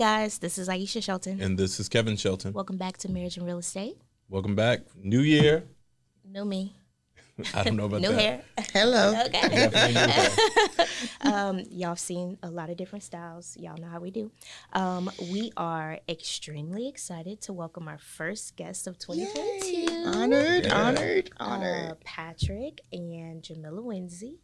guys, this is Aisha Shelton. And this is Kevin Shelton. Welcome back to Marriage and Real Estate. Welcome back. New year. New me. I don't know about New that. hair. Hello. Okay. Definitely new hair. um, y'all seen a lot of different styles. Y'all know how we do. Um, we are extremely excited to welcome our first guest of 2022. Honored, Yeah. honored, uh, honored. Patrick and Jamila Winsey.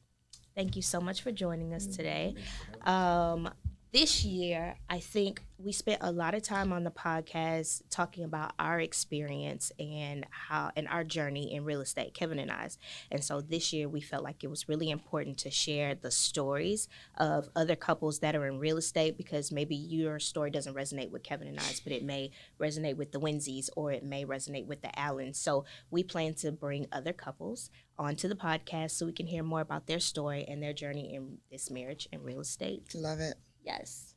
Thank you so much for joining us today. Um, this year, I think we spent a lot of time on the podcast talking about our experience and how and our journey in real estate, Kevin and I's. And so this year, we felt like it was really important to share the stories of other couples that are in real estate because maybe your story doesn't resonate with Kevin and I's, but it may resonate with the Winseys or it may resonate with the Allens. So we plan to bring other couples onto the podcast so we can hear more about their story and their journey in this marriage and real estate. Love it. Yes.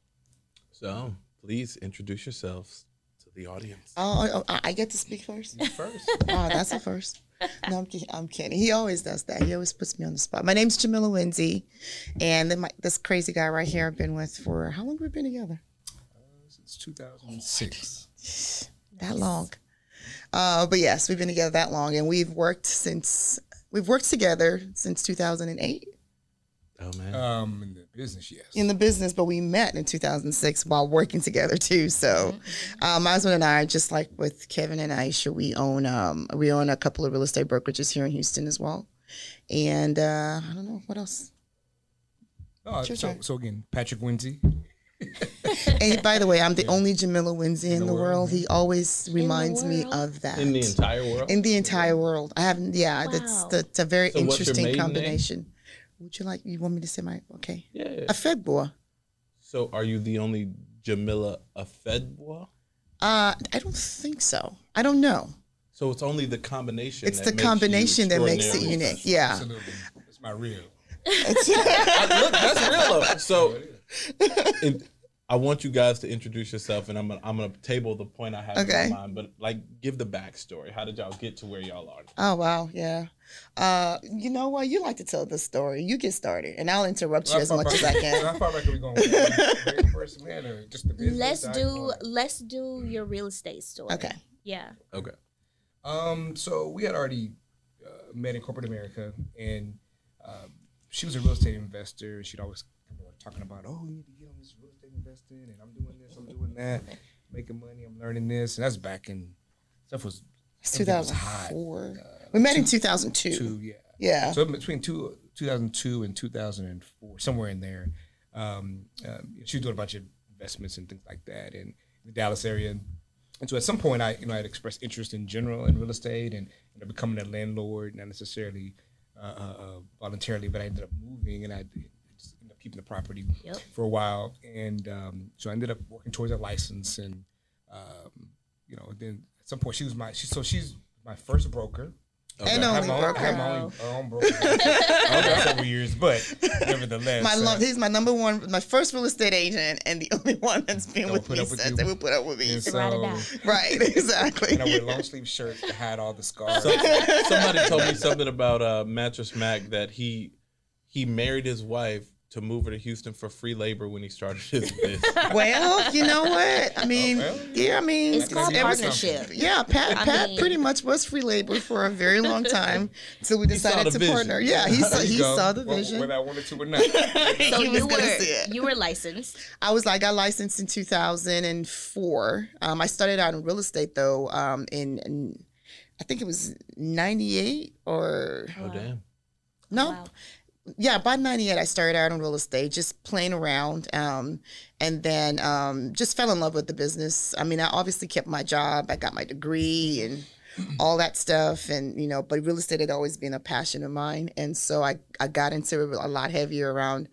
So please introduce yourselves to the audience. Oh, oh, I I get to speak first. First. Oh, that's a first. No, I'm, kid- I'm kidding. He always does that. He always puts me on the spot. My name's Jamila Winsey, and then my, this crazy guy right here I've been with for how long have we been together? Since 2006. That long. Uh, but yes, we've been together that long, and we've worked since we've worked together since 2008 Oh man. Um, in the business, yes. in the business, but we met in 2006 while working together too. So, um, my husband and I, just like with Kevin and Aisha, we own um, we own a couple of real estate brokerages here in Houston as well. And uh, I don't know what else. oh, Sure, so, so again, Patrick Winsey. And by the way, I'm the only Jamila Winsey in, the the world, world. He always reminds me of that. In the entire world. In the entire world. I haven't. Yeah, that's Wow. that's a very So what's your interesting maiden name? Combination. Would you like? You want me to say my? Okay, yeah. a Fedboa. So are you the only Jamila Afedwa? Uh, I don't think so. I don't know. So it's only the combination. It's that the makes you combination that makes it unique. Yeah. Absolutely. That's my real. I- look, that's real. though. So, in, I want you guys to introduce yourself, and I'm gonna I'm gonna table the point I have Okay. in my mind. But like, give the backstory. How did y'all get to where y'all are? Oh wow, yeah. Uh, you know what? You like to tell the story. You get started, and I'll interrupt you as much as I can. How far back are we going? With that? Very first man or just the business? Let's side? do let's do your real estate story. Okay. Yeah. Okay. Um, so we had already uh, met in corporate America, and um, she was a real estate investor. And she'd always come around talking about, "Oh, you need to get on this real estate investing, and I'm doing this, I'm doing that, making money, I'm learning this." And that's back in stuff was It's everything was hot. 2004. we met in 2002. Two, yeah. Yeah. So between two, 2002 and 2004, somewhere in there, um, um, she was doing a bunch of investments and things like that in the Dallas area. And so at some point, I you know I had expressed interest in general in real estate and you know, becoming a landlord, not necessarily uh, uh, uh, voluntarily, but I ended up moving and I just ended up keeping the property Yep. for a while. And um, so I ended up working towards a license and um, you know then at some point she was my she, so she's my first broker. And only my own, I have broker. my own, my own broker. over several years, but nevertheless, My uh, he's my number one, my first real estate agent, and the only one that's been with me with since you. that will put up with me. and To ride it so- Right, exactly. and I wear long sleeve shirts to hide all the scars. So, somebody told me something about uh, Mattress Mac that he he married his wife to move her to Houston for free labor when he started his business. well, you know what? I mean, well. yeah, I mean, It's called it was- partnership. Yeah, Pat. I Pat mean- pretty much was free labor for a very long time until we decided to vision. partner. Yeah, he saw he go. saw the Wh- vision. whether I wanted to or not. So he was you gonna were see it. you were licensed. I was like, I got licensed in 2004. Um, I started out in real estate though. Um, in, in I think it was 98 or oh damn! no, Wow. Yeah, by 98, I started out in real estate, just playing around. Um, and then um, just fell in love with the business. I mean, I obviously kept my job, I got my degree and all that stuff. And, you know, but real estate had always been a passion of mine. And so I, I got into it a lot heavier around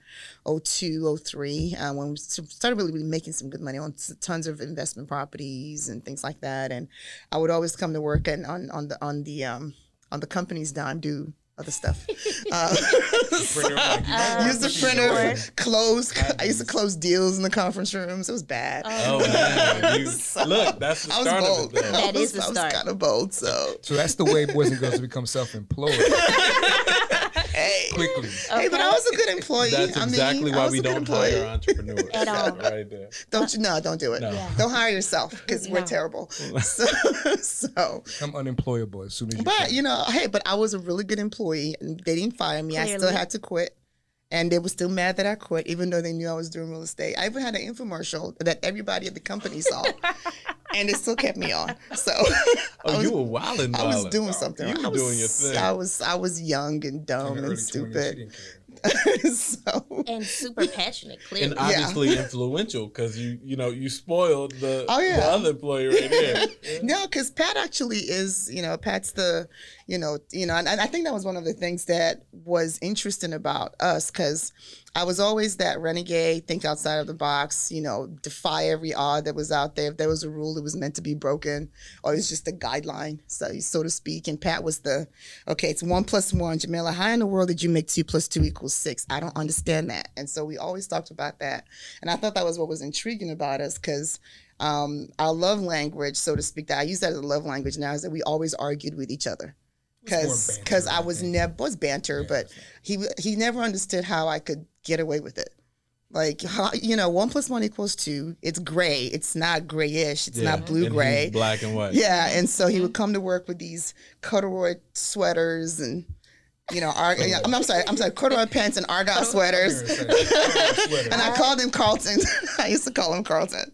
02, 03, uh, when we started really making some good money on tons of investment properties and things like that. And I would always come to work and on, on the, on the, um, on the company's dime do other stuff. Uh, Printer, like, you might wanna Use the printer, away. close. I used to close deals in the conference rooms. It was bad. Oh man! You, look, that's the I was start of bold. it. Though. That I is was, the I was kind of bold. So So that's the way boys and girls become self-employed. Hey, quickly. Hey, but I was a good employee. That's I mean, exactly I why was we a good don't employee. hire entrepreneurs. At all. Right there. Don't you? No, don't do it. No. Yeah. Don't hire yourself because we're terrible. So, so, Become unemployable as soon as you. but can. you know, hey, but I was a really good employee, and they didn't fire me. I still had to quit, and they were still mad that I quit, even though they knew I was doing real estate. I even had an infomercial that everybody at the company saw, and it still kept me on. So, Oh, I was, you were wilding. I was doing something. You I were was, doing your thing. I was, I was young and dumb and early 20s, stupid. Didn't care. so, and super passionate, clearly. and obviously influential because you you know you spoiled the, Oh, yeah. the other player right there. No, because Pat actually is, you know, Pat's the, you know, you know, and, and I think that was one of the things that was interesting about us because I was always that renegade, think outside of the box, you know, defy every odd that was out there. If there was a rule, it was meant to be broken, or it was just a guideline, so so to speak. And Pat was the, okay, it's one plus one. Jamila, how in the world did you make two plus two equals six? I don't understand that. And so we always talked about that, and I thought that was what was intriguing about us because um, our love language, so to speak, that I use that as a love language now, is that we always argued with each other. Because because I I was never was banter, Yeah, but he he never understood how I could get away with it. Like you know, one plus one equals two. It's gray. It's not grayish. It's Yeah. not blue gray. black and white. Yeah, and so he would come to work with these corduroy sweaters and you know, ar- I'm, I'm sorry, I'm sorry, corduroy pants and argyle sweaters. Sweater. and I called him Carlton. I used to call him Carlton.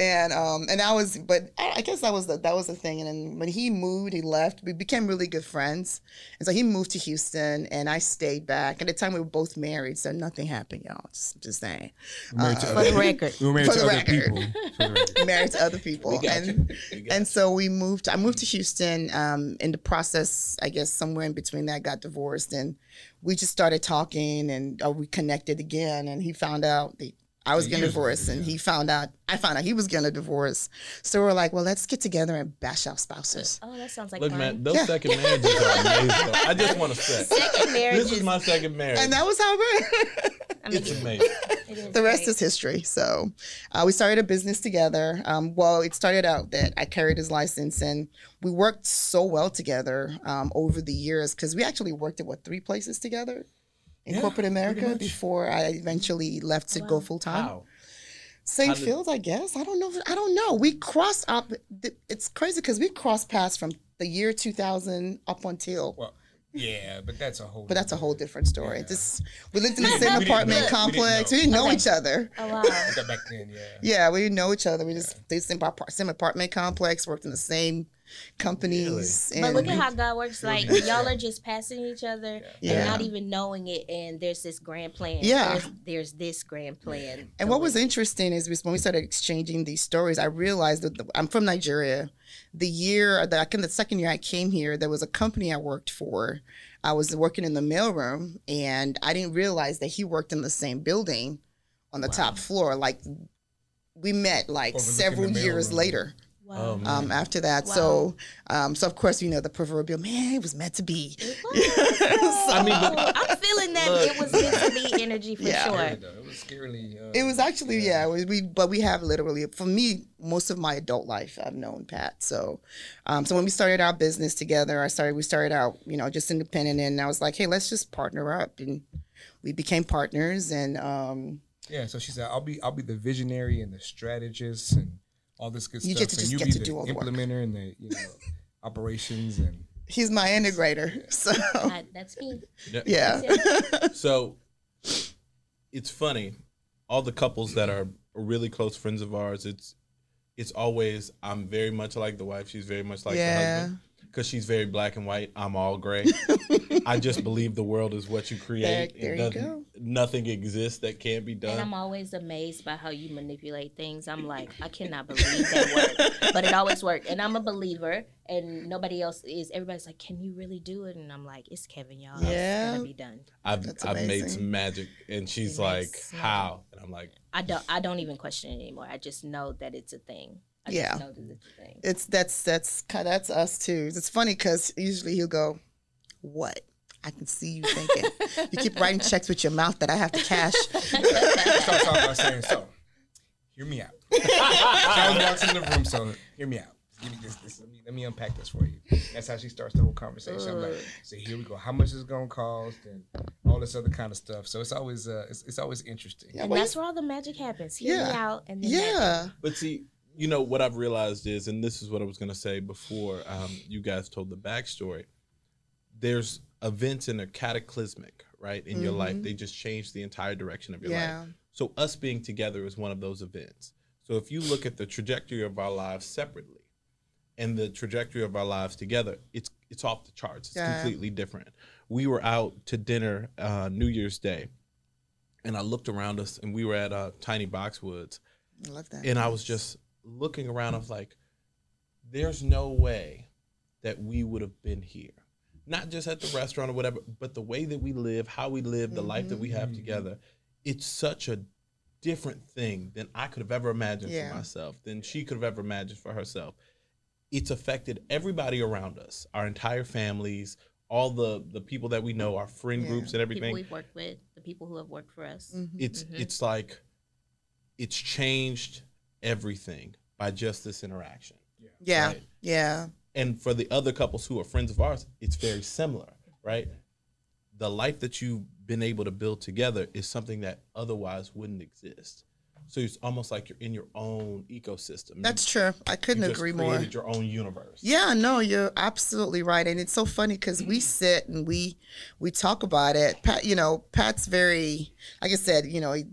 And um and I was but I I guess that was the that was the thing. And then when he moved, he left. We became really good friends. And so he moved to Houston and I stayed back. At the time we were both married, so nothing happened, y'all. Just just saying. Married to Uh, For other- the record. We were married For to the other record. people. Record. married to other people. And you. We got and so we moved. I moved to Houston. Um, in the process, I guess somewhere in between that, I got divorced, and we just started talking, and uh, we connected again. And he found out that I was So getting years divorced, and he found out I found out he was getting a divorce. So we're like, well, let's get together and bash our spouses. Oh, that sounds like Look, fun. man, those Yeah. second marriages are amazing. I just want to say, Second marriage this is my second marriage. And that was how it I mean, it's amazing. it is the rest great. is history. So uh, we started a business together. Um, well, it started out that I carried his license, and we worked so well together um, over the years because we actually worked at what three places together in Yeah, corporate America before I eventually left to go full time. How? St. How did- Fields, I guess. I don't know. I don't know. We crossed up. It's crazy because we crossed paths from the year 2000 up until. Well, yeah, but that's a whole. But that's a whole different story. Yeah. This we lived in the same apartment know. We didn't complex. know. We didn't know Okay. each other. Oh wow. Back then, yeah. Yeah, we didn't know each other. We just did same, apart- same apartment complex, worked in the same companies. But look at how God works. Like y'all are just passing each other Yeah. and not even knowing it. And there's this grand plan. Yeah. There's, there's this grand plan. And what was interesting is when we started exchanging these stories, I realized that the, I'm from Nigeria. The year that I came, the second year I came here, there was a company I worked for. I was working in the mailroom, and I didn't realize that he worked in the same building on the top floor. Like we met like Overlooking several years mailroom. later. Wow. Oh. Um, after that, Wow. so um, so of course you know the proverbial man. It was meant to be. It was. I mean, but- I'm feeling that Look. it was meant to be energy for Yeah. sure. Scary, though. It was scarily. Uh, It was actually yeah. we, we but we have literally for me most of my adult life I've known Pat. So, um, so when we started our business together, I started we started out you know just independent, and I was like, hey, let's just partner up, and we became partners, and um, Yeah, so she said, "I'll be I'll be the visionary and the strategist and all this good You stuff, get to and just you get be to the do all the work." implementer and the you know operations and he's my integrator. So I- that's me. yeah, So it's funny. All the couples that are really close friends of ours, it's it's always I'm very much like the wife. She's very much like the Yeah. husband. Because she's very black and white. I'm all gray. I just believe the world is what you create. There- there you go. nothing exists that can't be done. And done. I'm always amazed by how you manipulate things. I'm like, I cannot believe that worked. But it always worked. And I'm a believer and nobody else is. Everybody's like, Can you really do it? And I'm like, It's Kevin, y'all. Yeah. It's gonna be done. I've That's I've made some magic, and she's He like, makes "How?" And I'm like, I don't I don't even question it anymore. I just know that it's a thing. I Yeah. just know that it's a it's that's that's that's us too. It's funny because usually he'll go, "What?" I can see you thinking. you keep writing checks with your mouth that I have to cash. starts off by saying, "So, hear me out." Charles walks in the room, so hear me out. Give me this, this. Let me, let me unpack this for you. That's how she starts the whole conversation. I'm like, so here we go. How much is it gonna cost? And all this other kind of stuff. So it's always uh, it's, it's always interesting. Yeah, And well, that's where all the magic happens. Hear me Yeah. out and then magic. yeah, But see, you know what I've realized is, and this is what I was going to say before um, you guys told the backstory. There's events in a cataclysmic, right, in your life. They just change the entire direction of your Yeah. life. So us being together is one of those events. So if you look at the trajectory of our lives separately, and the trajectory of our lives together, it's it's off the charts. It's Yeah. completely different. We were out to dinner uh, New Year's Day, and I looked around us, and we were at uh, Tiny Boxwoods, I love that. and I was just looking around. I was like, "There's no way that we would have been here, not just at the restaurant or whatever, but the way that we live, how we live, the life that we have together. It's such a different thing than I could have ever imagined Yeah. for myself, than she could have ever imagined for herself. It's affected everybody around us, our entire families, all the the people that we know, our friend Yeah. groups and People everything we've worked with, the people who have worked for us. Mhm. it's Mhm. it's like it's changed everything by just this interaction yeah, right. yeah, and for the other couples who are friends of ours it's very similar right the life that you've been able to build together is something that otherwise wouldn't exist so it's almost like you're in your own ecosystem that's true. I couldn't agree more. your own universe Yeah, no, you're absolutely right, and it's so funny because we sit and we we talk about it. Pat, you know, Pat's very, like I said, you know, he-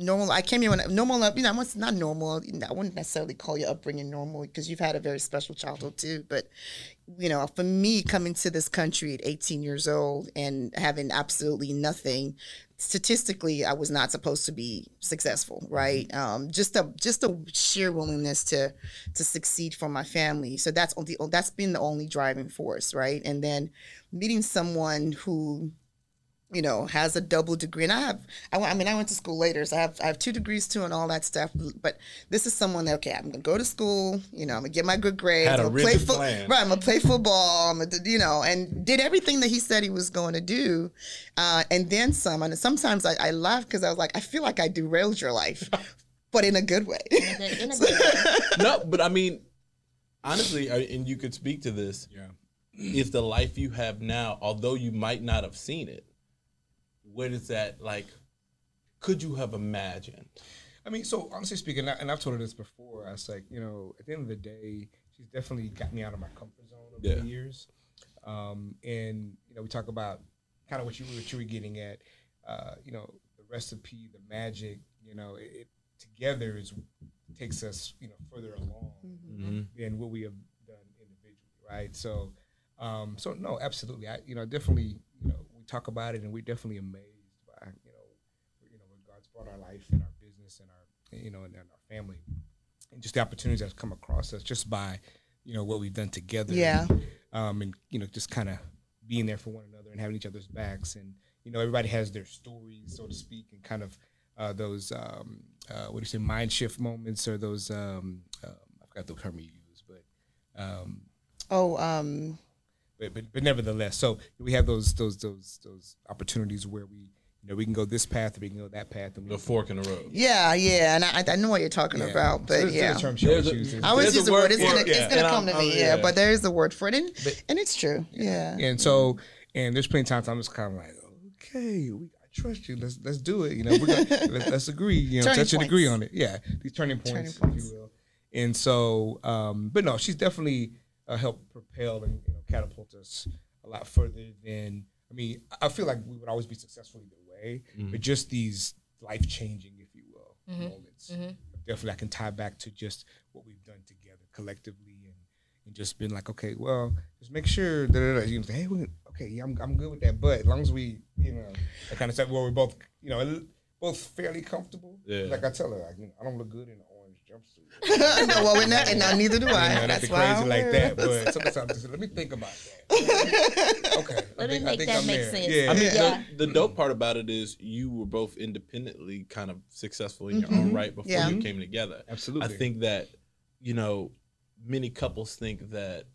normal. I came here when normal. You know, it's not normal. you know, I wouldn't necessarily call your upbringing normal because you've had a very special childhood too. But you know, for me, coming to this country at 18 years old and having absolutely nothing, statistically, I was not supposed to be successful, right? Um, just a just a sheer willingness to to succeed for my family. So that's the that's been the only driving force, right? And then meeting someone who you know, has a double degree. And I have, I, I mean, I went to school later, so I have, I have two degrees too and all that stuff. But this is someone that, okay, I'm going to go to school, you know, I'm going to get my good grades. Had a I'm gonna play rigid fo- plan. Right, I'm going to play football, I'm gonna, you know, and did everything that he said he was going to do. Uh, and then some. And sometimes I, I laugh because I was like, I feel like I derailed your life, but in a good way. In a in a good way. no but i mean honestly I- and you could speak to this Yeah. is the life you have now, although you might not have seen it, what is that like? Could you have imagined? I mean, so honestly speaking, and I- and I've told her this before. I was like, you know, at the end of the day, she's definitely got me out of my comfort zone over Yeah. the years. Um, and you know, we talk about kind of what you what you were getting at. Uh, you know, the recipe, the magic. You know, it, it together is takes us you know further along Mm-hmm. than what we have done individually, right? So, um, so no, absolutely. I, you know, definitely, you know, we talk about it, and we're definitely amazed by, you know, you know, what God's brought our life and our business and our, you know, and, and our family, and just the opportunities that's come across us just by, you know, what we've done together. Yeah. Um, and you know, just kind of being there for one another and having each other's backs, and you know, everybody has their stories, so to speak, and kind of uh, those um, uh, what do you say, mind shift moments, or those um, um, I forgot the term you use, but um, oh, um, but, but but nevertheless, so we have those those those those opportunities where we you know we can go this path or we can go that path, and we The fork in the road. yeah, yeah. And I, I know what you're talking Yeah. about, So but there's- yeah. there's a term she There's always a- uses. I always There's use the word word. It's gonna, it, it's gonna And come I'm- to me. I'm- yeah. yeah. but there is a word for it, and, But- and it's true. Yeah. And so, and there's plenty of times I'm just kind of like, okay, we, I trust you. Let's let's do it. You know, we're gonna, let's, let's agree. You know, Turning touch and agree on it. Yeah, these turning points, Turning if you will. And so, um, but no, she's definitely uh, helped propel and you know catapult us a lot further than. I mean, I feel like we would always be successful either way, but mm-hmm. just these life changing, if you will, mm-hmm. moments. Mm-hmm. Definitely, I can tie back to just what we've done together collectively, and and just been like, okay, well, just make sure that you know, say, hey, we okay, yeah, I'm I'm good with that, but as long as we, you know, that kind of stuff where we're both, you know, both fairly comfortable. Yeah. Like I tell her, like, you know, I don't look good in an orange jumpsuit. no, well, we're not, and now neither do I. You know, That's nothing why crazy I'm like that. But sometimes I just let me think about that. okay, I Let me think- I make think that I'm make there. sense. Yeah, I mean, Yeah. the, the dope part about it is you were both independently kind of successful in your own mm-hmm. right before Yeah. you came together. absolutely. I think that, you know, many couples think that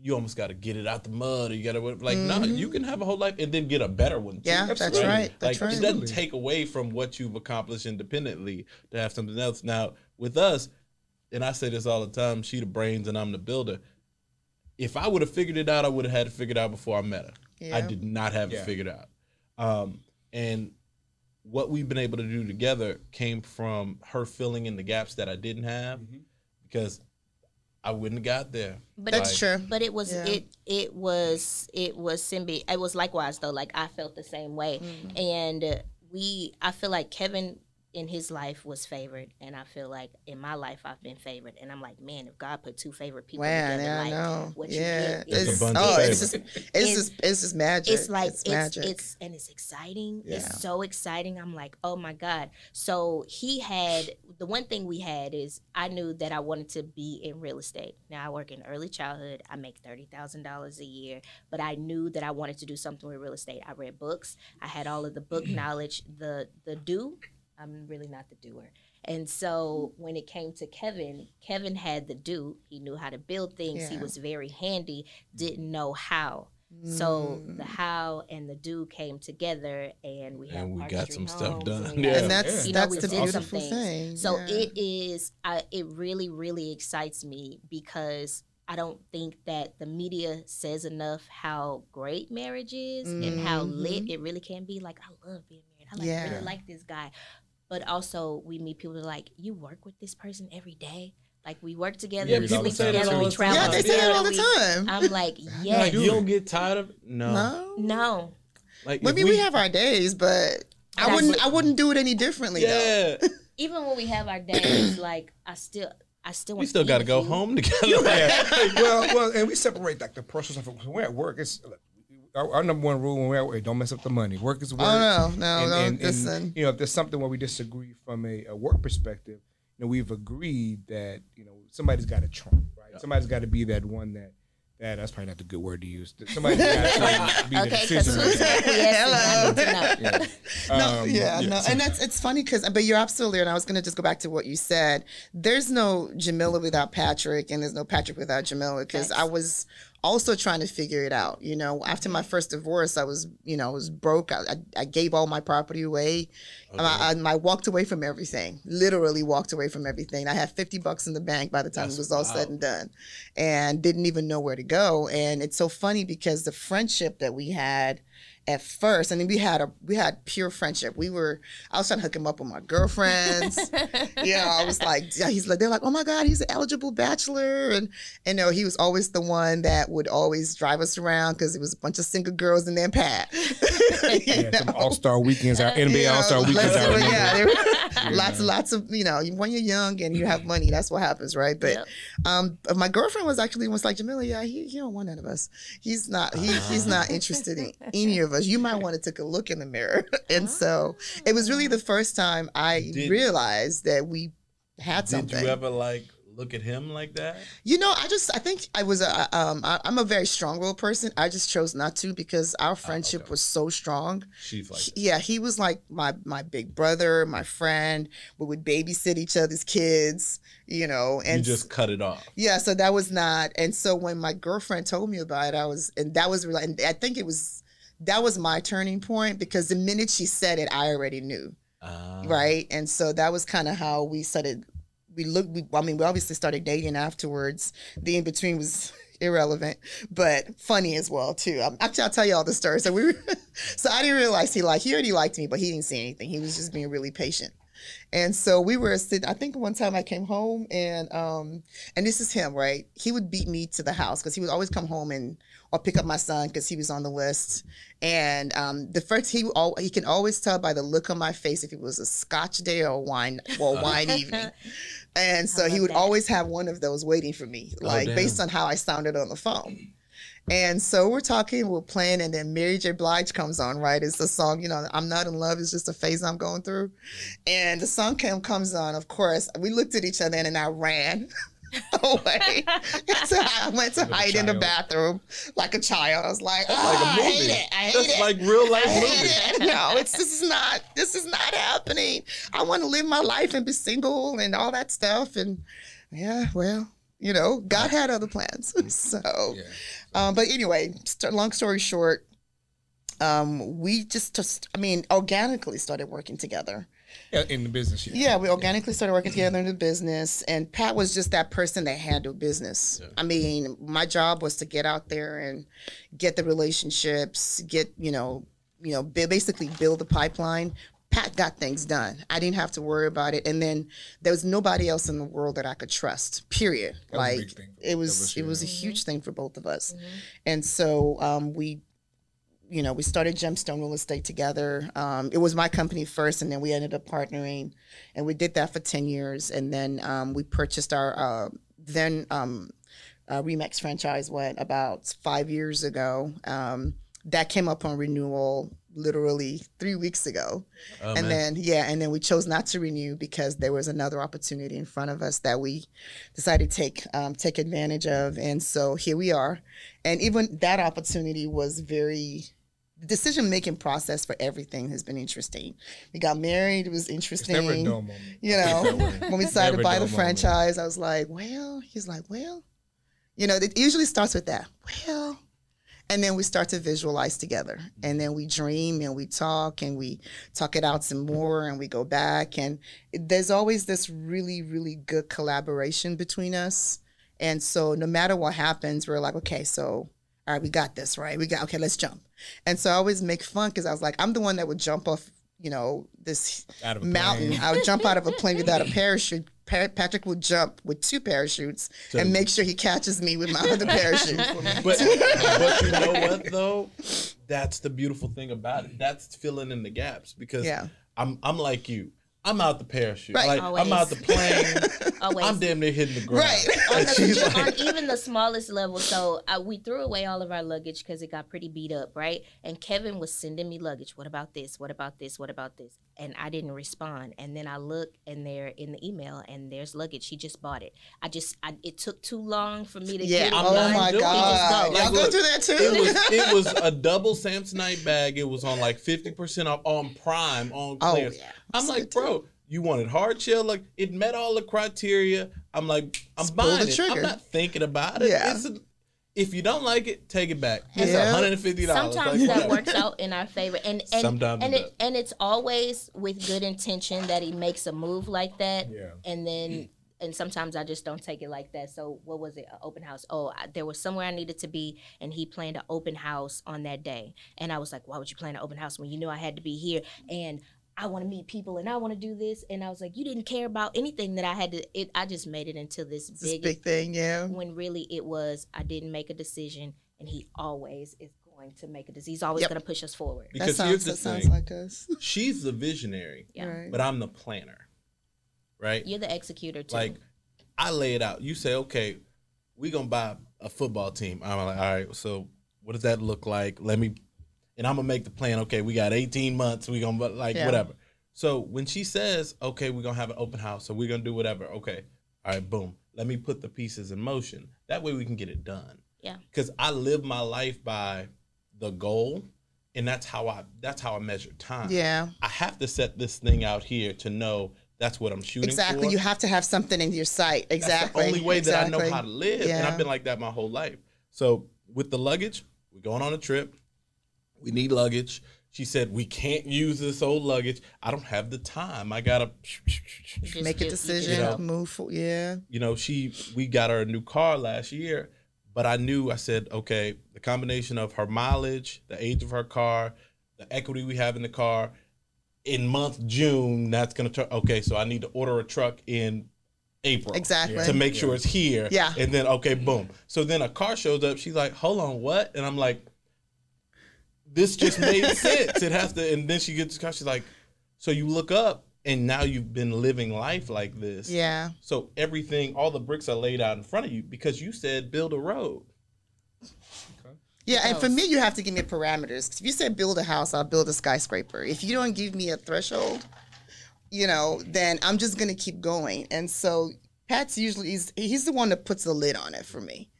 you almost got to get it out the mud or you got to, like, no, mm-hmm. you can have a whole life and then get a better one. Too. Yeah, that's Absolutely. right. That's like right. it doesn't take away from what you've accomplished independently to have something else. Now with us, and I say this all the time, she the brains and I'm the builder. If I would have figured it out, I would have had it figured out before I met her. I did not have Yeah. it figured out. Um, and what we've been able to do together came from her filling in the gaps that I didn't have because I wouldn't have got there. But That's Like, true. But it was Yeah. it it was it was symbi it was likewise though like I felt the same way and uh, we I feel like Kevin in his life was favored and I feel like in my life I've been favored and I'm like man if God put two favorite people Wow, together yeah, I like know. what you Yeah, get It's is, it's, oh, it's just, it's It's- just, it's just magic. it's like it's it's, magic. it's and it's exciting. Yeah. It's so exciting. I'm like, oh my god. So he had the one thing we had is I knew that I wanted to be in real estate. Now I work in early childhood. I make thirty thousand dollars a year, but I knew that I wanted to do something with real estate. I read books. I had all of the book knowledge. The the do. I'm really not the doer. And so when it came to Kevin, Kevin had the do. He knew how to build things. He was very handy. Didn't know how. So Mm. the how and the do came together, and we have And we Park got Street some stuff done. and Yeah. and that's Yeah. You know, that's the did some beautiful thing. So yeah. it is. I, it really, really excites me because I don't think that the media says enough how great marriage is and how lit it really can be. Like I love being married. I like Yeah. really like this guy, but also we meet people that are like you work with this person every day. Like we work together, Yeah, we sleep together, we travel yeah, they say that all the time. I'm like, yeah. Like, you don't get tired of no. no, no. Like maybe if we, have our days, but I wouldn't. what- I wouldn't do it any differently. though. Yeah, even when we have our days, like I still, I still. we want still to got to go home together. yeah. well, well, and we separate like the personal stuff. When we're at work, it's our, our number one rule when we're at work: don't mess up the money. Work is work. Oh no, no, and, no. and- and, listen. you know, if there's something where we disagree from a, a work perspective, you know, we've agreed that you know somebody's got to trump, right? Somebody's got to be that one that. That, that's probably not the good word to use. Somebody's got to be the Okay, because decision who's maker. acquiescing? I need. Yeah. No, Um, yeah, no, and that's it's funny because, but you're absolutely, and I was going to just go back to what you said. There's no Jamila without Patrick, and there's no Patrick without Jamila because I was also trying to figure it out. You know, after my first divorce, I was, you know, I was broke. I, I, I gave all my property away. And I, I, I walked away from everything. Literally walked away from everything. I had 50 bucks in the bank by the time That's it was all said and done, and didn't even know where to go. And it's so funny because the friendship that we had at first, I mean, we had a we had pure friendship. We were I was trying to hook him up with my girlfriends. you know, I was like, yeah, he's like, they're like, oh my god, he's an eligible bachelor, and and no, he was always the one that would always drive us around because it was a bunch of single girls and then Pat. Yeah. All Star weekends, our NBA You know, All Star weekends. let's- I remember. yeah, were lots and lots of you know when you're young and you have money, that's what happens, right? But Yep. um, my girlfriend was actually was like Jamila, yeah, he, he don't want none of us. He's not he, he's not interested in any of us. You might want to take a look in the mirror. And so it was really the first time I Did- realized that we had Did something. you ever like look at him like that? You know, I just I think I was a um I, I'm a very strong-willed person. I just chose not to because our friendship okay. was so strong. She's like, He- yeah, he was like my my big brother, my friend. We would babysit each other's kids, you know, you and just cut it off. yeah, so that was not. And so when my girlfriend told me about it, I was, and that was, really- and I think it was, that was my turning point because the minute she said it, I already knew, Ah. right? And so that was kind of how we started. We looked. We, I mean, we obviously started dating afterwards. The in between was irrelevant, but funny as well too. Um, actually, I'll tell you all the story. So we, were, so I didn't realize he liked, he already liked me, but he didn't see anything. He was just being really patient. And so we were sitting. I think one time I came home and um and this is him, right? He would beat me to the house because he would always come home and or pick up my son because he was on the list. And um, the first he all he can always tell by the look on my face if it was a Scotch day or a wine or a wine evening. And so he would that. always have one of those waiting for me, Oh, like damn. based on how I sounded on the phone. And so we're talking, we're playing, and then Mary J. Blige comes on, right? It's the song, you know, I'm not in love, it's just a phase I'm going through. And the song came, comes on, of course. We looked at each other and then I ran away. so I went to Like hide in the bathroom like a child. I was like, oh, like a I movie. hate it. I hate That's it. like real life I movie. it. No, it's this is not this is not happening. I want to live my life and be single and all that stuff. And yeah, well, you know, God had other plans. so, Yeah. um, but anyway, st- long story short, um, we just just I mean, organically started working together. Yeah, in the business. Yeah, yeah we organically started working together in the business, and Pat was just that person that handled business. Yeah. I mean, my job was to get out there and get the relationships, get you know, you know, basically build the pipeline. Pat got things done. I didn't have to worry about it, and then there was nobody else in the world that I could trust. Period. That was a like big thing. it was, was it was a huge. huge thing for both of us, and so um, we you know, we started Gemstone Real Estate together. Um, it was my company first, and then we ended up partnering, and we did that for ten years. And then um, we purchased our uh, then um, uh, Remax franchise went about five years ago. Um, that came up on renewal literally three weeks ago, Oh, and man. then yeah, and then we chose not to renew because there was another opportunity in front of us that we decided to take um, take advantage of, and so here we are. And even that opportunity was very decision making process for everything has been interesting. We got married; it was interesting. never a dull moment. You know, when we decided to buy the moment. franchise, I was like, well, he's like, well, you know, it usually starts with that. Well, and then we start to visualize together. And then we dream and we talk and we talk it out some more and we go back. And there's always this really, really good collaboration between us. And so no matter what happens, we're like, okay, so all right, we got this, right? We got okay, let's jump. And so I always make fun because I was like, I'm the one that would jump off, you know, this Out of a mountain. plane. I would jump out of a plane without a parachute. Pa- Patrick would jump with two parachutes and make sure he catches me with my other parachute. But, but you know what though? That's the beautiful thing about it. That's filling in the gaps because Yeah. I'm I'm like you. I'm out the parachute. Right. Like I'm out the plane. Always. I'm damn near hitting the ground. Right. on, And she's the, like, on even the smallest level. So uh, we threw away all of our luggage because it got pretty beat up, right? And Kevin was sending me luggage. What about this? What about this? What about this? And I didn't respond. And then I look, and there in the email, and there's luggage. He just bought it. I just, I, it took too long for me to Yeah. get it I'm oh not done. my doing it. God. Like, Y'all go look, through that too. it was it was a double Samsonite bag. It was on like fifty percent off on Prime on clearance. Oh, yeah. I'm That's like, good deal. bro, you wanted hard shell. Like it met all the criteria. I'm like, I'm Just pull the buying it. I'm not thinking about it. Yeah. It's a, if you don't like it, take it back. It's Yeah. hundred and fifty dollars. Sometimes that works out in our favor, and and Sometimes and it it and it's always with good intention that he makes a move like that, Yeah. and then and sometimes I just don't take it like that. So what was it? An open house? Oh, I, there was somewhere I needed to be, and he planned an open house on that day, and I was like, why would you plan an open house when you knew I had to be here and I want to meet people and I want to do this, and I was like, you didn't care about anything that I had to. It, I just made it into this This big big thing, yeah. when really it was I didn't make a decision, and he always is going to make a decision. He's always Yep. going to push us forward. That Because sounds, here's the that sounds thing: like us. she's the visionary, Yeah. Right. but I'm the planner, right? You're the executor too. Like I lay it out. You say, okay, we're gonna buy a football team. I'm like, all right. So what does that look like? Let me, and I'm gonna make the plan. Okay, we got 18 months. We gonna like Yeah. whatever. So when she says, okay, we're gonna have an open house, so we're gonna do whatever. Okay, all right, boom. Let me put the pieces in motion. That way we can get it done. Yeah. Because I live my life by the goal, and that's how I that's how I measure time. Yeah, I have to set this thing out here to know that's what I'm shooting for. exactly. for. You have to have something in your sight. Exactly. That's the only way that I know how to live. And I've been like that my whole life. So with the luggage, we're going on a trip. We need luggage. She said, we can't use this old luggage. I don't have the time. I gotta just Make a decision. You know. Move. For, yeah. you know, she we got her a new car last year, but I knew I said, okay, the combination of her mileage, the age of her car, the equity we have in the car, in month June, that's gonna turn okay, so I need to order a truck in April. Exactly. To make sure it's here. Yeah. And then okay, boom. So then a car shows up, she's like, Hold on, what? And I'm like, This just made sense. It has to and then she gets the car, she's like, So you look up and now you've been living life like this. Yeah. So everything, all the bricks are laid out in front of you because you said build a road. Yeah, and for me, you have to give me parameters. 'Cause if you said build a house, I'll build a skyscraper. If you don't give me a threshold, you know, then I'm just gonna keep going. And so Pat's usually he's he's the one that puts the lid on it for me,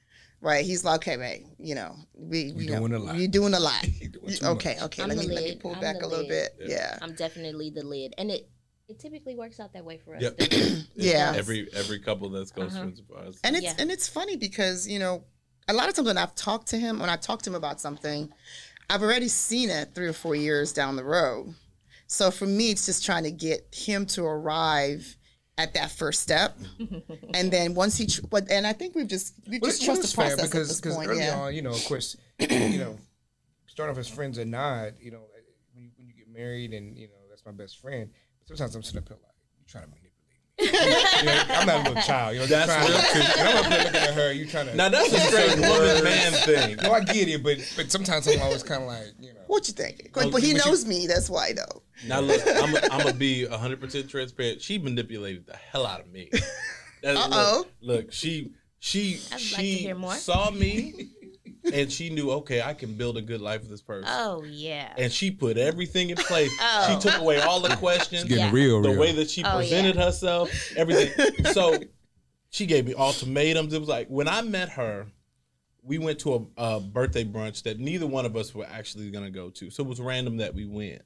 right? He's like, okay, mate, you know, we We you know, doing a lot. You're doing a lot. Doing okay, much. okay. I'm let the me let me pull I'm back a little bit. Yeah. I'm definitely the lid, and it it typically works out that way for us. Yep. Yeah. Every every couple that's goes Uh-huh. through surprise. And it's Yeah. and it's funny because you know, a lot of times when I've talked to him, when I talk to him about something, I've already seen it three or four years down the road. So for me, it's just trying to get him to arrive at that first step, and then once he, tr- but and I think we've just we Well, just trust was the fair process because at this because point. early Yeah, on, you know, of course, you know, starting off as friends or not, you know, when you, when you get married, and you know that's my best friend. But sometimes I'm sitting up here like, you trying to manipulate me. You know, I'm not a little child. You know, That's trying real too. and I'm up there looking at her. You trying to Now that's a straight woman man thing. No, I get it, but but sometimes I'm always kind of like, you know. What you thinking? Oh, but he but you- knows me. That's why though. Now look, I'm gonna be 100 percent transparent. She manipulated the hell out of me. Uh-oh. Look, she she I'd like to she hear more. saw me, and she knew okay, I can build a good life with this person. Oh yeah. And she put everything in place. Oh. She took away all the questions, getting Yeah. real, the way that she Oh, presented herself, everything. So she gave me ultimatums. It was like when I met her, we went to a, a birthday brunch that neither one of us were actually going to go to. So it was random that we went.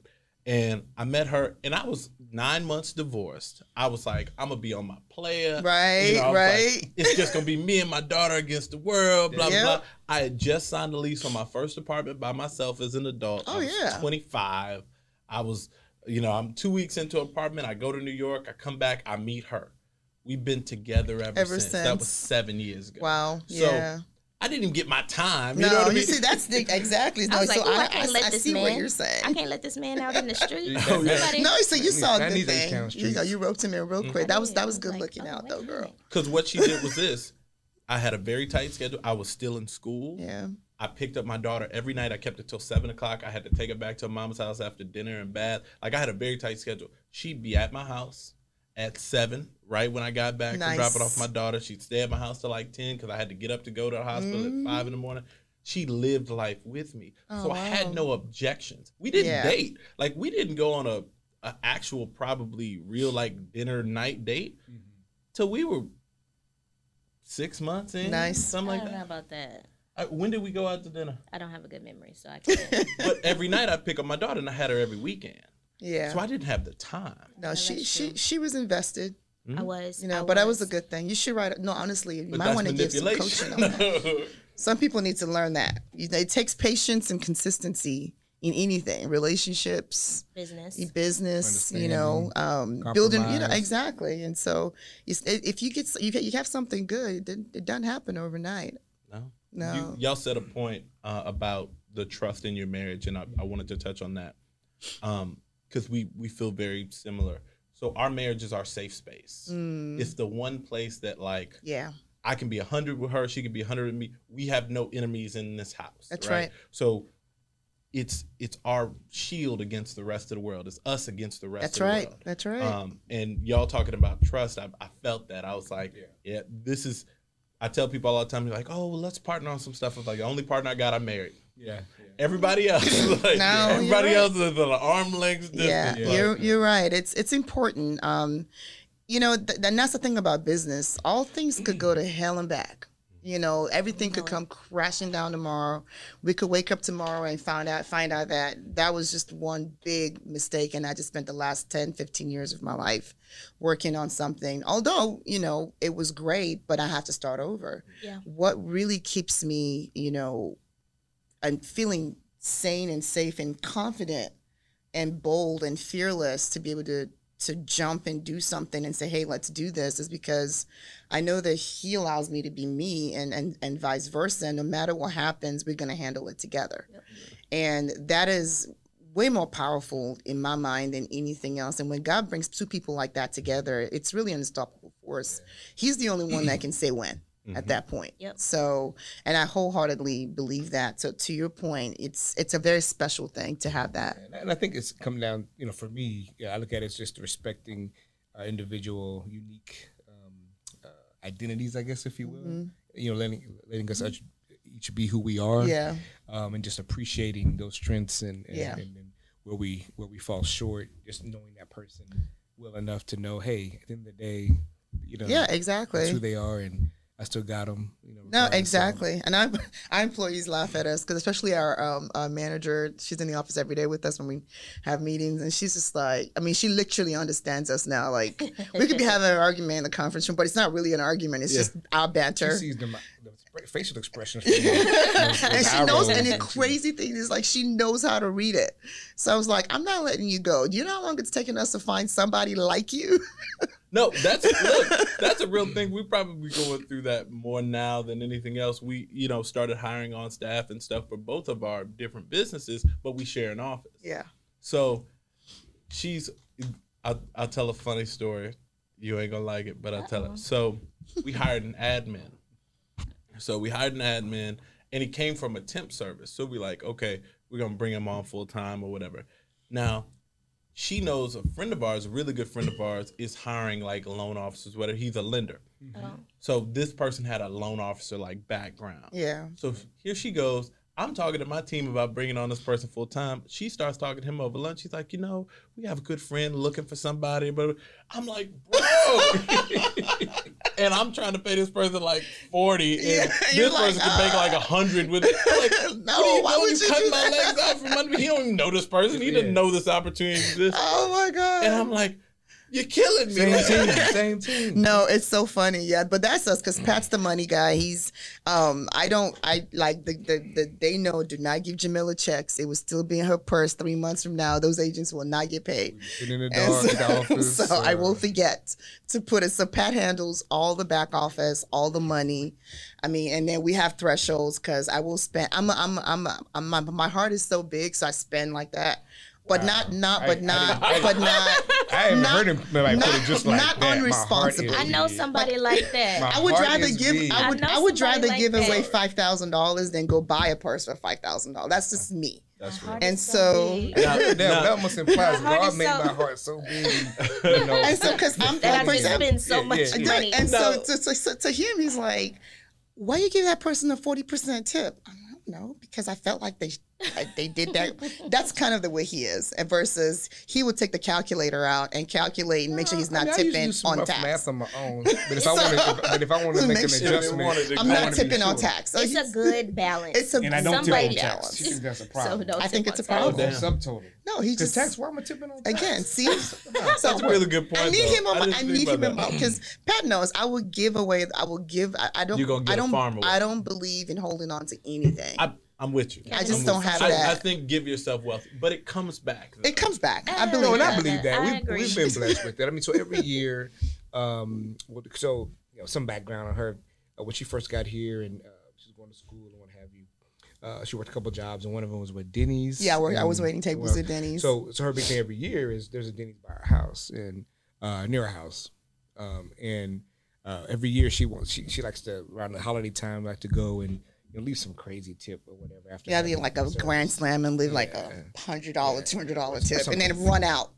And I met her, and I was nine months divorced. I was like, I'm gonna be on my player, Right, was like, right. it's just gonna be me and my daughter against the world. Blah blah blah. I had just signed a lease on my first apartment by myself as an adult. Oh, I was yeah. 25. I was, you know, I'm two weeks into apartment. I go to New York. I come back. I meet her. We've been together ever, Ever since. That was seven years ago. Wow. So, yeah. I didn't even get my time. You No, know what I you mean? see, that's the, exactly. No, I was so like, "Ooh, I, I, can't I, let I this see man. what you're saying. I can't let this man out in the street. Oh, yeah. Somebody- No, so you saw a That good needs those thing. kind of You, know, you wrote to me real mm-hmm. quick. I That was that was was good like, looking oh, out though, girl. Because what she did was this. I had a very tight schedule. I was still in school. Yeah. I picked up my daughter every night. I kept it till seven o'clock. I had to take her back to her mama's house after dinner and bath. Like I had a very tight schedule. She'd be at my house at seven, right when I got back from Nice. dropping off my daughter. She'd stay at my house till like ten because I had to get up to go to the hospital Mhm. at five in the morning. She lived life with me, Oh, so I had no objections. We didn't Yeah. date. Like we didn't go on a, a actual probably real like dinner night date till we were six months in. Nice. something I like don't know that. about that. I, when did we go out to dinner? I don't have a good memory, so I can't. but every night I pick up my daughter and I had her every weekend. Yeah. So I didn't have the time. no, No, she she she was invested. I was. You know, I but that was a good thing. You should write. No, honestly, you But might want to give some coaching on that. Some people need to learn that. It takes patience and consistency in anything, relationships, business. in business. You know, um, building. You know, exactly. And so, if you get you get- you have something good, it, it doesn't happen overnight. no. No. You, y'all said a point uh, about the trust in your marriage, and I, I wanted to touch on that because we we feel very similar. So our marriage is our safe space. Mm, It's the one place that like yeah. I can be a hundred with her, she can be a hundred with me. We have no enemies in this house. That's right. So it's it's our shield against the rest of the world. It's us against the rest That's of the right. world. That's right. Um, and y'all talking about trust, I, I felt that. I was like, Yeah. yeah. this is. I tell people all the time, like, oh, well, let's partner on some stuff. I was like, the only partner I got, I'm married. Yeah. Everybody else, like, No, you're everybody right. else is at an arm length distance. yeah, like- you're you're right. It's it's important. Um, you know, th- and that's the thing about business. All things could go to hell and back. You know, everything could come crashing down tomorrow. We could wake up tomorrow and find out find out that that was just one big mistake and I just spent the last 10, 15 years of my life working on something. Although, you know, it was great, but I have to start over. Yeah. What really keeps me, you know, and feeling sane and safe and confident and bold and fearless to be able to to jump and do something and say, "Hey, let's do this," is because I know that he allows me to be me, and and and vice versa. And no matter what happens, we're gonna handle it together, and that is way more powerful in my mind than anything else. And when God brings two people like that together, it's really an unstoppable force. He's the only one that can say when at that point. Yep. So, and I wholeheartedly believe that. So, to your point, it's it's a very special thing to have that. And I- think it's come down, you know, for me, yeah, I look at it as just respecting our individual, unique um, uh, identities, I guess, if you will. You know, letting letting us each- each be who we are. Yeah. Um, and just appreciating those strengths and and, Yeah. and, and where we where we fall short. Just knowing that person well enough to know, hey, at the end of the day, you know, Yeah, that's who they are, and I still got them. You know, No. So, exactly. And I, our employees laugh at us because, especially our um, uh, manager, she's in the office every day with us when we have meetings, and she's just like, I mean, she literally understands us now. Like, we could be having an argument in the conference room, but it's not really an argument. It's Yeah. just our She banter. sees the, the facial expressions. From those- those and she knows, rolls and the crazy thing is, like, she knows how to read it. So I was like, I'm not letting you go. Do you know how long it's taken us to find somebody like you? No, that's look, that's a real thing. We're probably going through that more now than anything else. We, you know, started hiring on staff and stuff for both of our different businesses, but we share an office. yeah. So she's. I'll, I'll tell a funny story. You ain't gonna like it, but I'll tell it. So we hired an admin. So we hired an admin, and he came from a temp service. So we like, okay, we're gonna bring him on full time or whatever. Now, she knows a friend of ours, a really good friend of ours, is hiring like loan officers. Whether he's a lender, mm-hmm. Oh. so this person had a loan officer like background. Yeah. So here she goes. I'm talking to my team about bringing on this person full time. She starts talking to him over lunch. She's like, you know, we have a good friend looking for somebody, but I'm like, bro. and I'm trying to pay this person like 40, and Yeah, this you're person like, can make like uh. 100 with it. Like, No, what are you why doing? would You you cutting my legs out from under me. He don't even know this person. He Yeah. didn't know this opportunity exists. Oh my god. And I'm like, you're killing me. Same team, same team. No, it's so funny. Yeah, but that's us because Pat's the money guy. He's um I don't I like the, the the they know do not give Jamila checks. It will still be in her purse three months from now. Those agents will not get paid. Been in the dark at the so, office. so I uh, will forget to put it. So Pat handles all the back office, all the money. I mean, and then we have thresholds because I will spend. I'm, a, I'm, a, I'm, a, I'm my, my heart is so big, so I spend like that. But not, not, but I not, didn't- but not. I haven't not- heard him like, put it just like not that. My unresponsible. I know somebody like that. My I would rather give. big. I I would. know I, would rather like give away five thousand dollars than go buy a purse for five thousand dollars. That's just me. That's right. And is so- Now- Damn, now- that almost implies My heart God is made so- my heart so big. You know, And so, because I'm that I like, for just spend so yeah, much yeah, yeah. money. And No. so, to, to, so to him, he's like, "Why you give that person a forty percent tip?" I don't know because I felt like they they did that. That's kind of the way he is. And versus he would take the calculator out and calculate and make sure he's not I usually tipping do on tax. math on my own. But if I want to, but if I want to make an Make sure they adjustment, wanted to I'm not wanna tipping on sure. tax. So it's a good balance. It's a And I don't tip on tax. balance. She thinks that's a so problem. don't I think it's a Oh, tax. problem. damn. subtotal. no, he just tax, why am I tipping on tax? again. See, so That's a really good point. I need though. him on. My, didn't I need him about because Pat knows I will give away. I will give. I, I don't. You're gonna give I a don't. farm away. I don't believe in holding on to anything. I, I'm with you. I just I'm don't with you. have I, that. I think give yourself wealth, but it comes back. though. it comes back. I Uh, believe. No, and I that. believe that. I we, agree. we've been blessed with that. I mean, so every year, um, so you know, some background on her uh, when she first got here and uh, she was going to school and what have you. Uh, she worked a couple jobs, and one of them was with Denny's. Yeah, I, work, I was waiting tables well, at Denny's. So, so her big thing every year is there's a Denny's by our house and uh, near our house, um, and uh, every year she wants she, she likes to around the holiday time like to go and you know, leave some crazy tip or whatever after. yeah, having leave like a service. grand slam and leave like a hundred dollar, two hundred dollar tip, and then run out.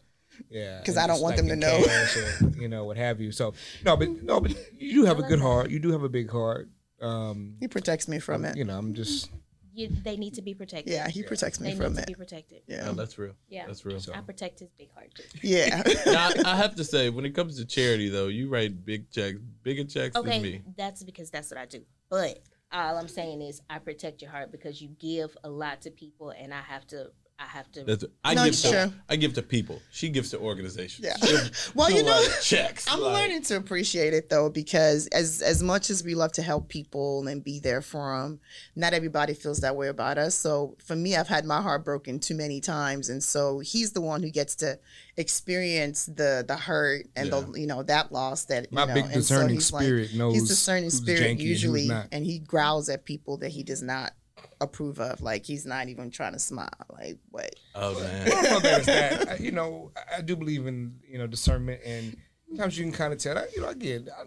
Yeah, because I don't want like, them to know. or, you know, what have you. So no, but no, but you do have a good heart. You do have a big heart. Um, He protects me from it. you know, I'm just You, they need to be protected. Yeah, he protects me they from need to it. be protected. Yeah, No, that's real. Yeah. That's real. So- I protect his big heart too. yeah. now, I have to say, when it comes to charity, though, you write big checks, bigger checks than Okay, me. that's because that's what I do. But all I'm saying is I protect your heart because you give a lot to people, and I have to. I have to. That's, I No, give it's to true. I give to people. She gives to organizations. Yeah. Well, you know, checks. I'm like- learning to appreciate it though because as as much as we love to help people and be there for them, not everybody feels that way about us. So for me, I've had my heart broken too many times, and so he's the one who gets to experience the the hurt and the you know that loss that you my know, big and so discerning he's like- spirit knows. he's discerning spirit janky and usually, and he growls at people that he does not approve of. Like he's not even trying to smile. Like what? Oh Well, I man. don't know that that. I- You know, I- I do believe in you know discernment, and sometimes you can kind of tell. I- You know, again, I,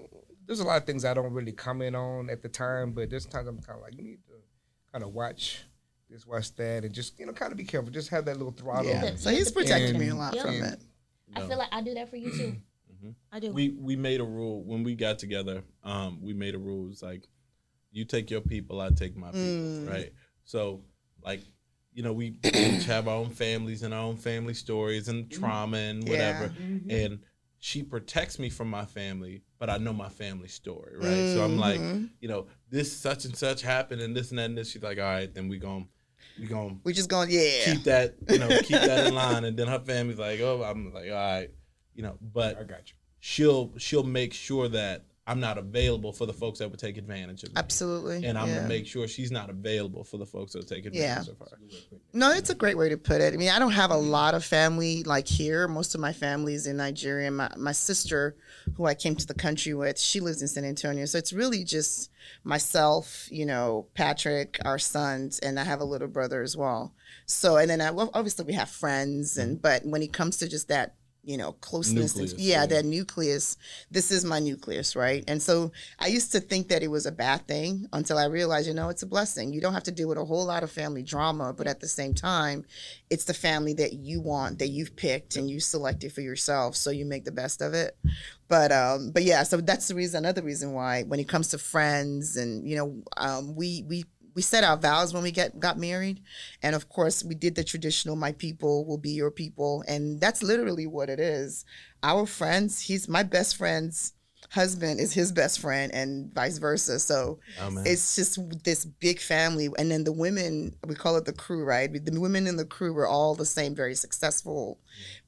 there's a lot of things I don't really comment on at the time, but there's times I'm kind of like, you need to kind of watch this, watch that, and just you know, kind of be careful. Just have that little throttle. Yeah. So he's protected me a lot Yeah. from and- it. I feel like I do that for you too. Mhm. I do. we we made a rule when we got together. Um, we made a rule. It's like, you take your people, I take my people. Mm. Right. So, like, you know, we each have our own families and our own family stories and trauma and whatever. And she protects me from my family, but I know my family story, right? So I'm like, Mhm. you know, this such and such happened and this and that and this. She's like, all right, then we going we gonna We just going, yeah. keep that, you know, keep that in line. And then her family's like, oh, I'm like, all right, you know, but I got you. she'll she'll make sure that I'm not available for the folks that would take advantage of me. Absolutely. And I'm yeah. gonna make sure she's not available for the folks that take advantage Yeah. of her. No, it's a great way to put it. I mean, I don't have a lot of family like here. Most of my family is in Nigeria. My, my sister, who I came to the country with, she lives in San Antonio. So it's really just myself, you know, Patrick, our sons, and I have a little brother as well. So, and then I, well, obviously we have friends, and mm-hmm. but when it comes to just that, you know, closeness, and, yeah, yeah. that nucleus, this is my nucleus, right? And so I used to think that it was a bad thing until I realized, you know, it's a blessing. You don't have to deal with a whole lot of family drama, but at the same time, it's the family that you want, that you've picked and you selected for yourself. So you make the best of it. But um, but yeah, so that's the reason. Another reason why, when it comes to friends, and you know, um, we we we set our vows when we get got married, and of course we did the traditional "my people will be your people," and that's literally what it is. Our friends, he's my best friend's husband is his best friend, and vice versa. So Oh, it's just this big family. And then the women we call it the crew right? The women in the crew were all the same very successful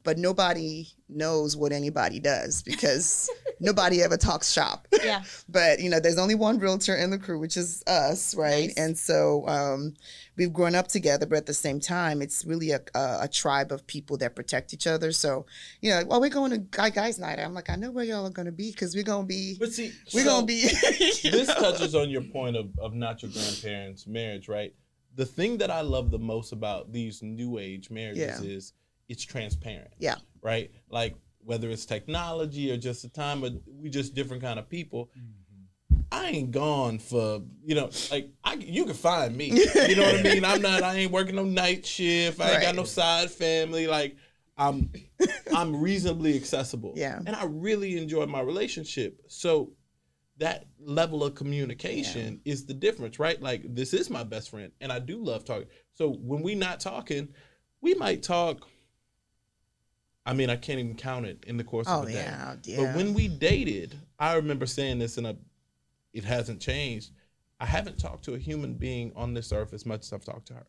but nobody knows what anybody does because nobody ever talks shop Yeah. but you know there's only one realtor in the crew which is us right Nice. and so um, we've grown up together but at the same time it's really a, a, a tribe of people that protect each other so you know well we're going to guy guys night i'm like i know where y'all are going to be because we're going to be but see, we're so- going to be this touches on your point of, of not your grandparents' marriage, right? The thing that I love the most about these new age marriages Yeah. is it's transparent. Yeah. Right? Like whether it's technology or just the time, but we just different kind of people. Mm-hmm. I ain't gone for you know like I you can find me. You know what I mean? I'm not. I ain't working no night shift. I ain't got no side family. Like I'm I'm reasonably accessible. Yeah. And I really enjoy my relationship. So that level of communication is the difference, right? Like this is my best friend, and I do love talking. So when we not talking, we might talk. I mean, I can't even count it in the course oh of a day. yeah yeah But when we dated, I remember saying this, and I, it hasn't changed. I haven't talked to a human being on this earth as much as I've talked to her.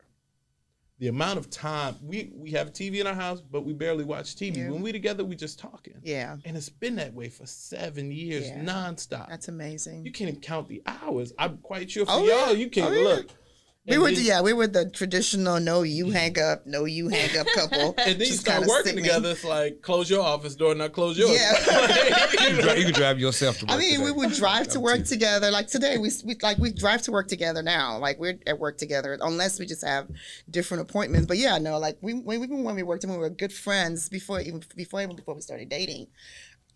The amount of time we we have TV in our house, but we barely watch TV. Yeah. When we together, we just talking. yeah And it's been that way for seven years, Yeah. nonstop. That's amazing. you can't even count the hours. I'm quite sure for Oh, y'all, yeah. you can't Oh, look. We were then- yeah, we were the traditional no you hang up, no you hang up couple. And then you start working sickening. together. It's like close your office door, not close yours. Yeah. You can, drive, you can drive yourself to work. I mean, we would drive to work together. Like today, we, we like we drive to work together now. Like we're at work together, unless we just have different appointments. But yeah, no, like we when, even when we worked, when we were good friends before even before even before we started dating.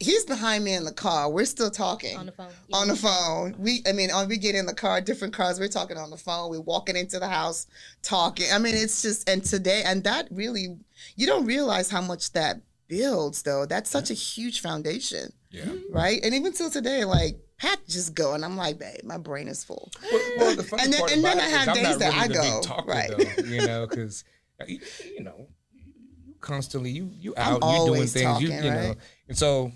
He's behind me in the car. We're still talking On the phone. on the phone. We, I mean, on we get in the car, different cars. We're talking on the phone. We're walking into the house, talking. I mean, it's just and today and that really, you don't realize how much that builds though. That's such a huge foundation, Yeah. Mm-hmm. right? And even till today, like Pat just go, and I'm like, babe, my brain is full. Well, well, the funny And then- part and then about I have I'm days not that really I go, big talker, right. though, you know, because uh, you, you know, you constantly you you I'm out, you doing things, you talking, you know, right? and so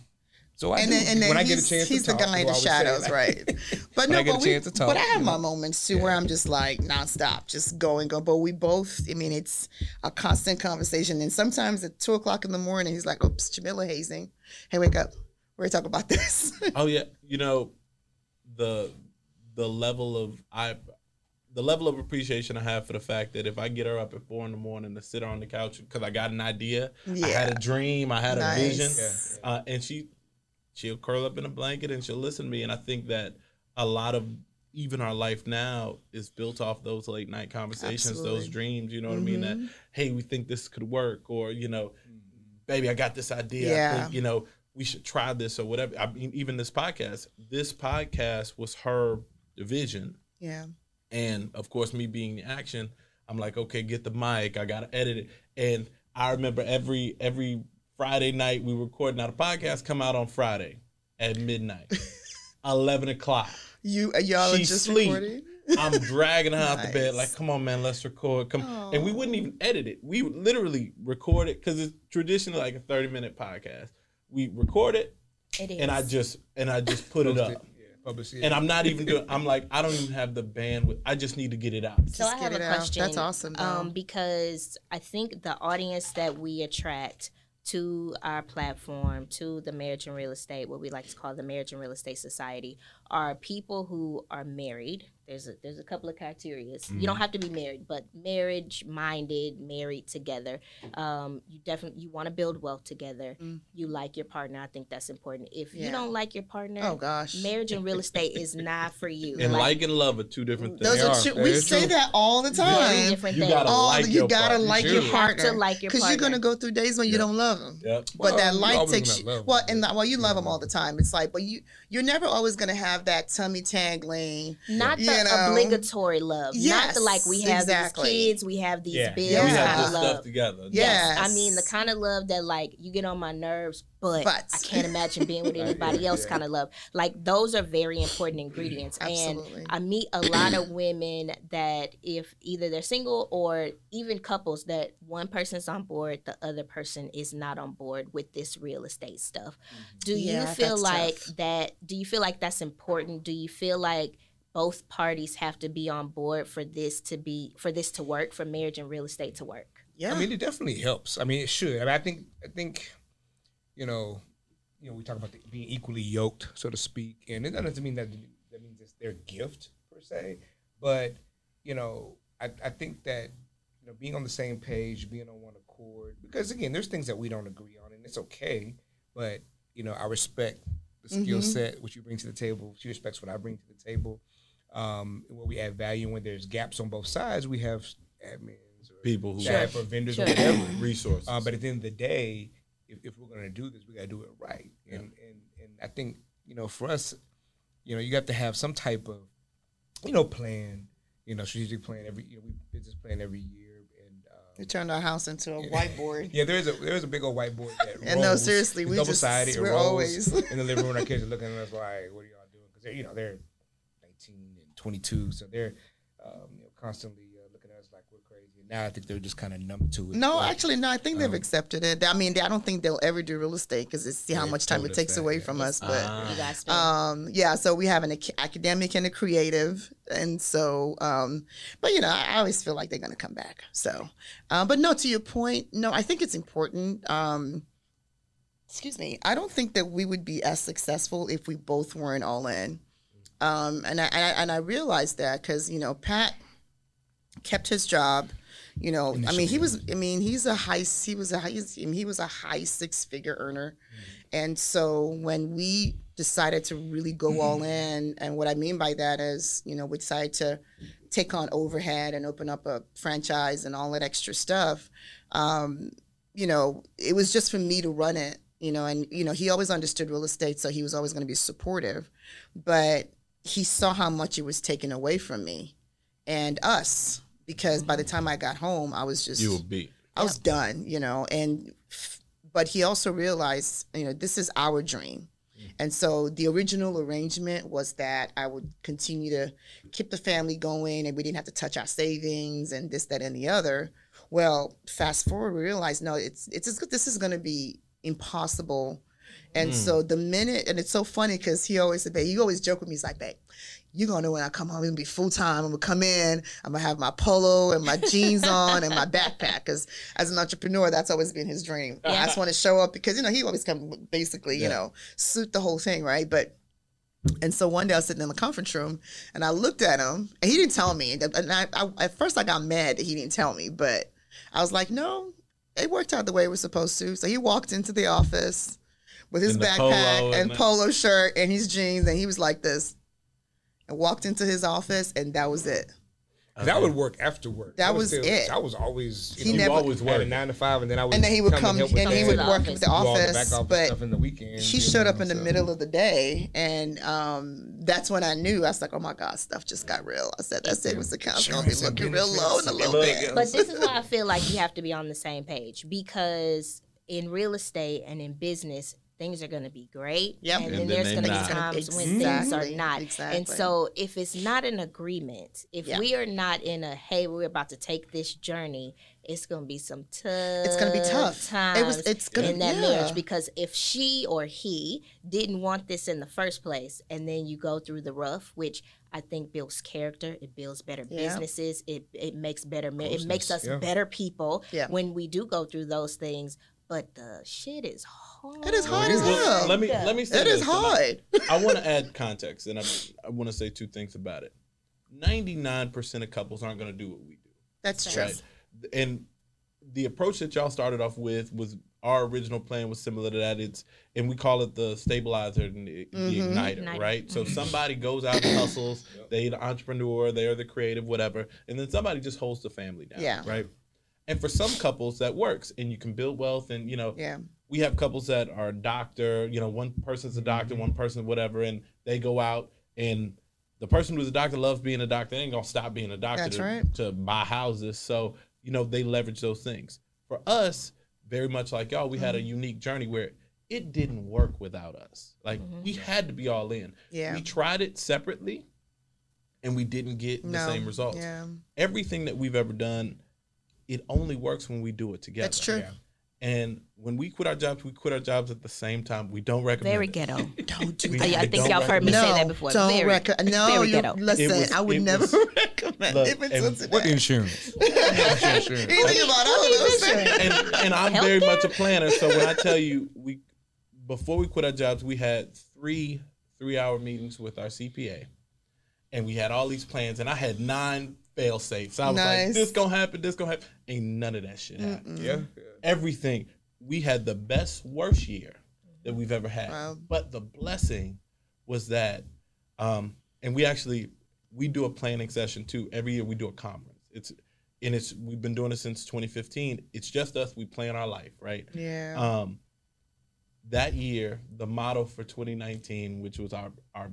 so I and do, then, and then when I he's, get a chance he's to the guy in the shadows, right? But no, I but, we, chance to talk, but I have you my moments too where I'm just like nonstop, just going, go. But we both, I mean, it's a constant conversation. And sometimes at two o'clock in the morning, he's like, "Oops, Jamila hazing. Hey, wake up. We're talking about this." Oh yeah, you know, the the level of I the level of appreciation I have for the fact that if I get her up at four in the morning to sit her on the couch because I got an idea, I had a dream, I had Nice. a vision, Yeah. uh, and she she'll curl up in a blanket and she'll listen to me, and I think that a lot of even our life now is built off those late night conversations, Absolutely. those dreams. You know what I mean? That Mhm. hey, we think this could work, or you know, baby, I got this idea. I Yeah. think, you know, we should try this or whatever. I mean, even this podcast, this podcast was her vision. yeah, And of course, me being the action, I'm like, okay, get the mic. I gotta edit it. And I remember every every Friday night we recording now. The podcast come out on Friday at midnight, eleven o'clock. you uh, y'all are just sleep. recording. I'm dragging her out the bed, like, come on, man, let's record. Come, and we wouldn't even edit it. We would literally record it because it's traditionally like a 30 minute podcast. We record it, It is. and I just and I just put it Post up. Yeah, publish it. And I'm not even doing. I'm like, I don't even have the bandwidth. I just need to get it out. So Just I have a it out. question. That's awesome, though. Um, because I think the audience that we attract to our platform, to the Marriage and Real Estate, what we like to call the Marriage and Real Estate Society, are people who are married. There's a there's a couple of criteria. You don't have to be married, but marriage minded, married together. Um, you definitely you want to build wealth together. Mm. You like your partner. I think that's important. If you don't like your partner, Oh gosh. marriage and real estate is not for you. And Like, like and love are two different things. Those They are are. We say true. that all the very time. different You things. gotta Oh, like you your gotta partner. like You your do. You have to like your because you're gonna go through days when you don't love them. Yep. But Well, that like takes you. love 'em, well, and well, you love Yeah. them all the time. It's like, but you you're never always gonna have that tummy tangling. not the You know? obligatory love, not the like we have exactly. these kids, we have these Yeah. bills Yeah. We kind have of this love. stuff together. Yes. I mean the kind of love that like you get on my nerves, but, But. I can't imagine being with anybody yeah, else yeah. kind of love. Like those are very important ingredients. Absolutely. And I meet a lot of women that if either they're single or even couples that one person's on board, the other person is not on board with this real estate stuff. Mm-hmm. Do Yeah, you feel like tough. that do you feel like that's important? Do you feel like both parties have to be on board for this to be for this to work for marriage and real estate to work Yeah. I mean, it definitely helps. I mean, it should. I mean, I think, I think, you know, you know, we talk about the, being equally yoked, so to speak, and it doesn't mean that that means it's their gift per se, but you know, I, I think that you know, being on the same page, being on one accord, because again, there's things that we don't agree on, and it's okay, but you know, I respect the skill Mhm. set which you bring to the table. She respects what I bring to the table. Um, where we add value, when there's gaps on both sides, we have admins or People who staff have or vendors Sure. or whatever. resources. Uh, but at the end of the day, if, if we're gonna do this, we gotta do it right. And and and I think you know for us, you know, you have to have some type of you know plan, you know, strategic plan every you know, we business plan every year. And we um, turned our house into a whiteboard. yeah, there is a there is a big old whiteboard that And no, seriously, It's we just- double-sided, we're rolls always- in the living room. Our kids are looking at us like, "What are y'all doing?" Because they're you know they're 19 and 22, so they're um, you know constantly uh, looking at us like we're crazy. And now I think they're just kind of numb to it. No, but- actually, no. I think they've um, accepted it. I mean, I don't think they'll ever do real estate because it's see how much time it takes that, away yeah. from us. But you um, yeah, so we have an ac- academic and a creative, and so, um, but you know, I, I always feel like they're going to come back. So, uh, but no, to your point, no, I think it's important. Um, excuse me, I don't think that we would be as successful if we both weren't all in. Um, and I, and I and I realized that because you know Pat kept his job. You know, I mean, he was. I mean, he's a high. He was a. high- He's, I mean, he was a high six figure earner, and so when we decided to really go all in, and what I mean by that is, you know, we decided to take on overhead and open up a franchise and all that extra stuff. Um, you know, it was just for me to run it. You know, and you know, he always understood real estate, so he was always going to be supportive, but he saw how much it was taken away from me and us because by the mm. time I got home, I was just you will beat. I was done, you know, and but he also realized, you know, this is our dream. Mm. And so the original arrangement was that I would continue to keep the family going and we didn't have to touch our savings and this, that, and the other. Well, fast forward, we realized no, it's it's just, this is going to be impossible. And hmm. so the minute, and it's so funny because he always said, babe, he always joke with me. He's like, babe, you're gonna know when I come home, I'm gonna be full time. I'm gonna come in, I'm gonna have my polo and my jeans on and my backpack. Because as an entrepreneur, that's always been his dream. Uh-huh. I just want to show up because you know he always come basically, you know, suit the whole thing, right? But and so one day I was sitting in the conference room and I looked at him and he didn't tell me. And I, I, at first I got mad that he didn't tell me, but I was like, no, it worked out the way it was supposed to. So he walked into the office with his backpack polo and and the- polo shirt and his jeans and he was like this and walked into his office and that was it. That would work after work. That was still- it. I was always you He know, never- always had a nine to five, and then I would And then he would come help and with he would work office. with the do all the office, but stuff in the weekend. he showed know, up in the so- middle of the day and um, that's when I knew I was like, oh my God, stuff just got real. I said that savings account's gonna be Insurance and looking real low in a little bit. But this is why I feel like you have to be on the same page because in real estate and in business, things are going to be great. Yep. And, And then then there's going to be not. times when things are not. exactly. And so if it's not an agreement, if Yeah. we are not in a, hey, we're about to take this journey, it's going to be some tough It's gonna be tough. times It was- it's gonna- in that yeah. marriage because if she or he didn't want this in the first place and then you go through the rough, which I think builds character, it builds better Yeah. businesses, it, it makes better, ma- it makes us yeah. better people Yeah. when we do go through those things. But the shit is hard. It is hard as Well, hell. let me let me say It is this, and I- hard. I want to add context, and I, I want to say two things about it. Ninety-nine percent of couples aren't going to do what we do, That's true. right? And the approach that y'all started off with was our original plan was similar to that. It's and we call it the stabilizer and the, the Mhm. igniter, Igniter. right? So somebody goes out and hustles. They the entrepreneur, they are the creative, whatever, and then somebody just holds the family down, Yeah. right? And for some couples that works, and you can build wealth, and you know, Yeah. we have couples that are doctor, you know, one person's a doctor, mm-hmm. one person whatever, and they go out and the person who's a doctor loves being a doctor. They ain't gonna stop being a doctor to, right. to buy houses. So, you know, they leverage those things. For us, very much like y'all, we had a mm-hmm. unique journey where it didn't work without us. Like mm-hmm. we had to be all in. Yeah. We tried it separately and we didn't get the same results. Yeah. Everything that we've ever done, it only works when we do it together. That's true. Yeah. And when we quit our jobs, we quit our jobs at the same time. We don't recommend Very it. ghetto. Don't do that. I, I I think y'all heard me say that before. Don't very, recommend. No, very ghetto. listen. It was- I would never was- recommend Look, even and to What that. insurance? insurance? Anything about all of those things. and, and I'm very much a planner. So when I tell you we before we quit our jobs, we had three three hour meetings with our CPA, and we had all these plans, and I had nine fail safes. I was like, this gonna happen, this gonna happen. Ain't none of that shit happened. Yeah. Everything. We had the best worst year that we've ever had. Wow. But the blessing was that, um, and we actually we do a planning session too. Every year we do a conference. It's and it's we've been doing it since 2015. It's just us. We plan our life, right? Yeah. Um, that year, the motto for 2019, which was our our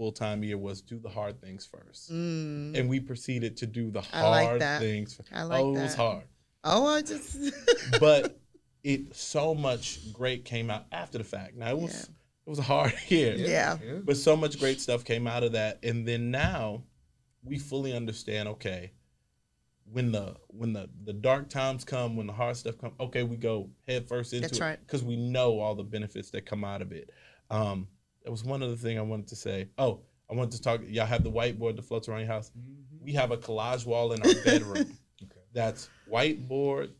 full time year, was do the hard things first, Mm. and we proceeded to do the hard things. I like hard that. things. I like oh, it was hard, Oh, I just. but it so much great came out after the fact. Now it was Yeah. it was a hard year, Yeah. but so much great stuff came out of that, and then now we fully understand. Okay, when the when the the dark times come, when the hard stuff come, okay, we go head first into That's it right. because we know all the benefits that come out of it. Um, that was one other thing I wanted to say. Oh, I wanted to talk. Y'all have the whiteboard that floats around your house. We have a collage wall in our bedroom. Okay. That's whiteboard,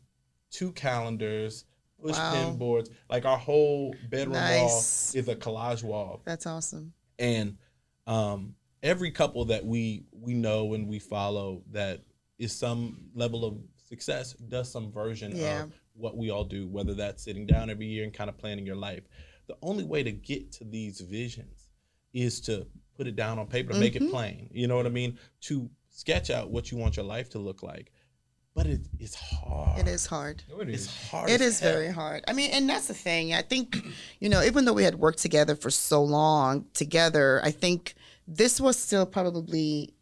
two calendars, push Wow. pin boards. Like our whole bedroom Nice. wall is a collage wall That's awesome. and um, every couple that we we know and we follow that is some level of success does some version Yeah. of what we all do whether that's sitting down every year and kind of planning your life the only way to get to these visions is to put it down on paper to make it Mhm. plain you know what i mean to sketch out what you want your life to look like but it, it's hard It is hard. No, it it's hard It as is hell. very hard. I mean, and that's the thing. I think, you know, even though we had worked together for so long together, I think this was still probably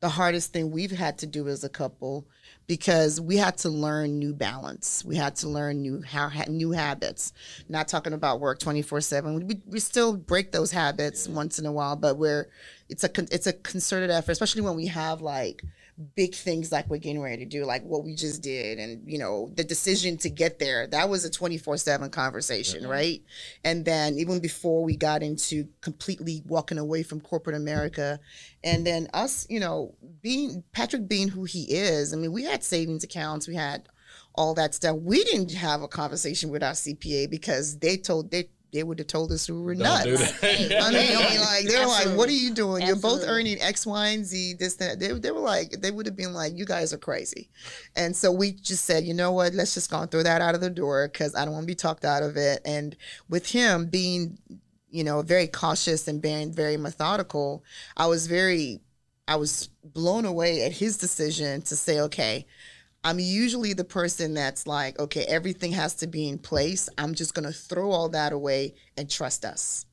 the hardest thing we've had to do as a couple because we had to learn new balance. We had to learn new how ha- new habits. Not talking about work 24/7. We we still break those habits once in a while, but we're it's a con- it's a concerted effort, especially when we have like big things like we're getting ready to do, like what we just did, and you know the decision to get there. That was a twenty four seven conversation, mm-hmm. right? And then even before we got into completely walking away from corporate America, and then us, you know, being Patrick being who he is. I mean, we had savings accounts, we had all that stuff. We didn't have a conversation with our CPA because they told they they would have told us we were Don't nuts. do that. I mean, like they're like, "What are you doing? You're both earning X, Y, and Z. This, that." They, they were like, they would have been like, "You guys are crazy," and so we just said, "You know what? Let's just go and throw that out of the door because I don't want to be talked out of it." And with him being, you know, very cautious and being very methodical, I was very, I was blown away at his decision to say, "Okay." I'm usually the person that's like, okay, everything has to be in place. I'm just going to throw all that away and trust us.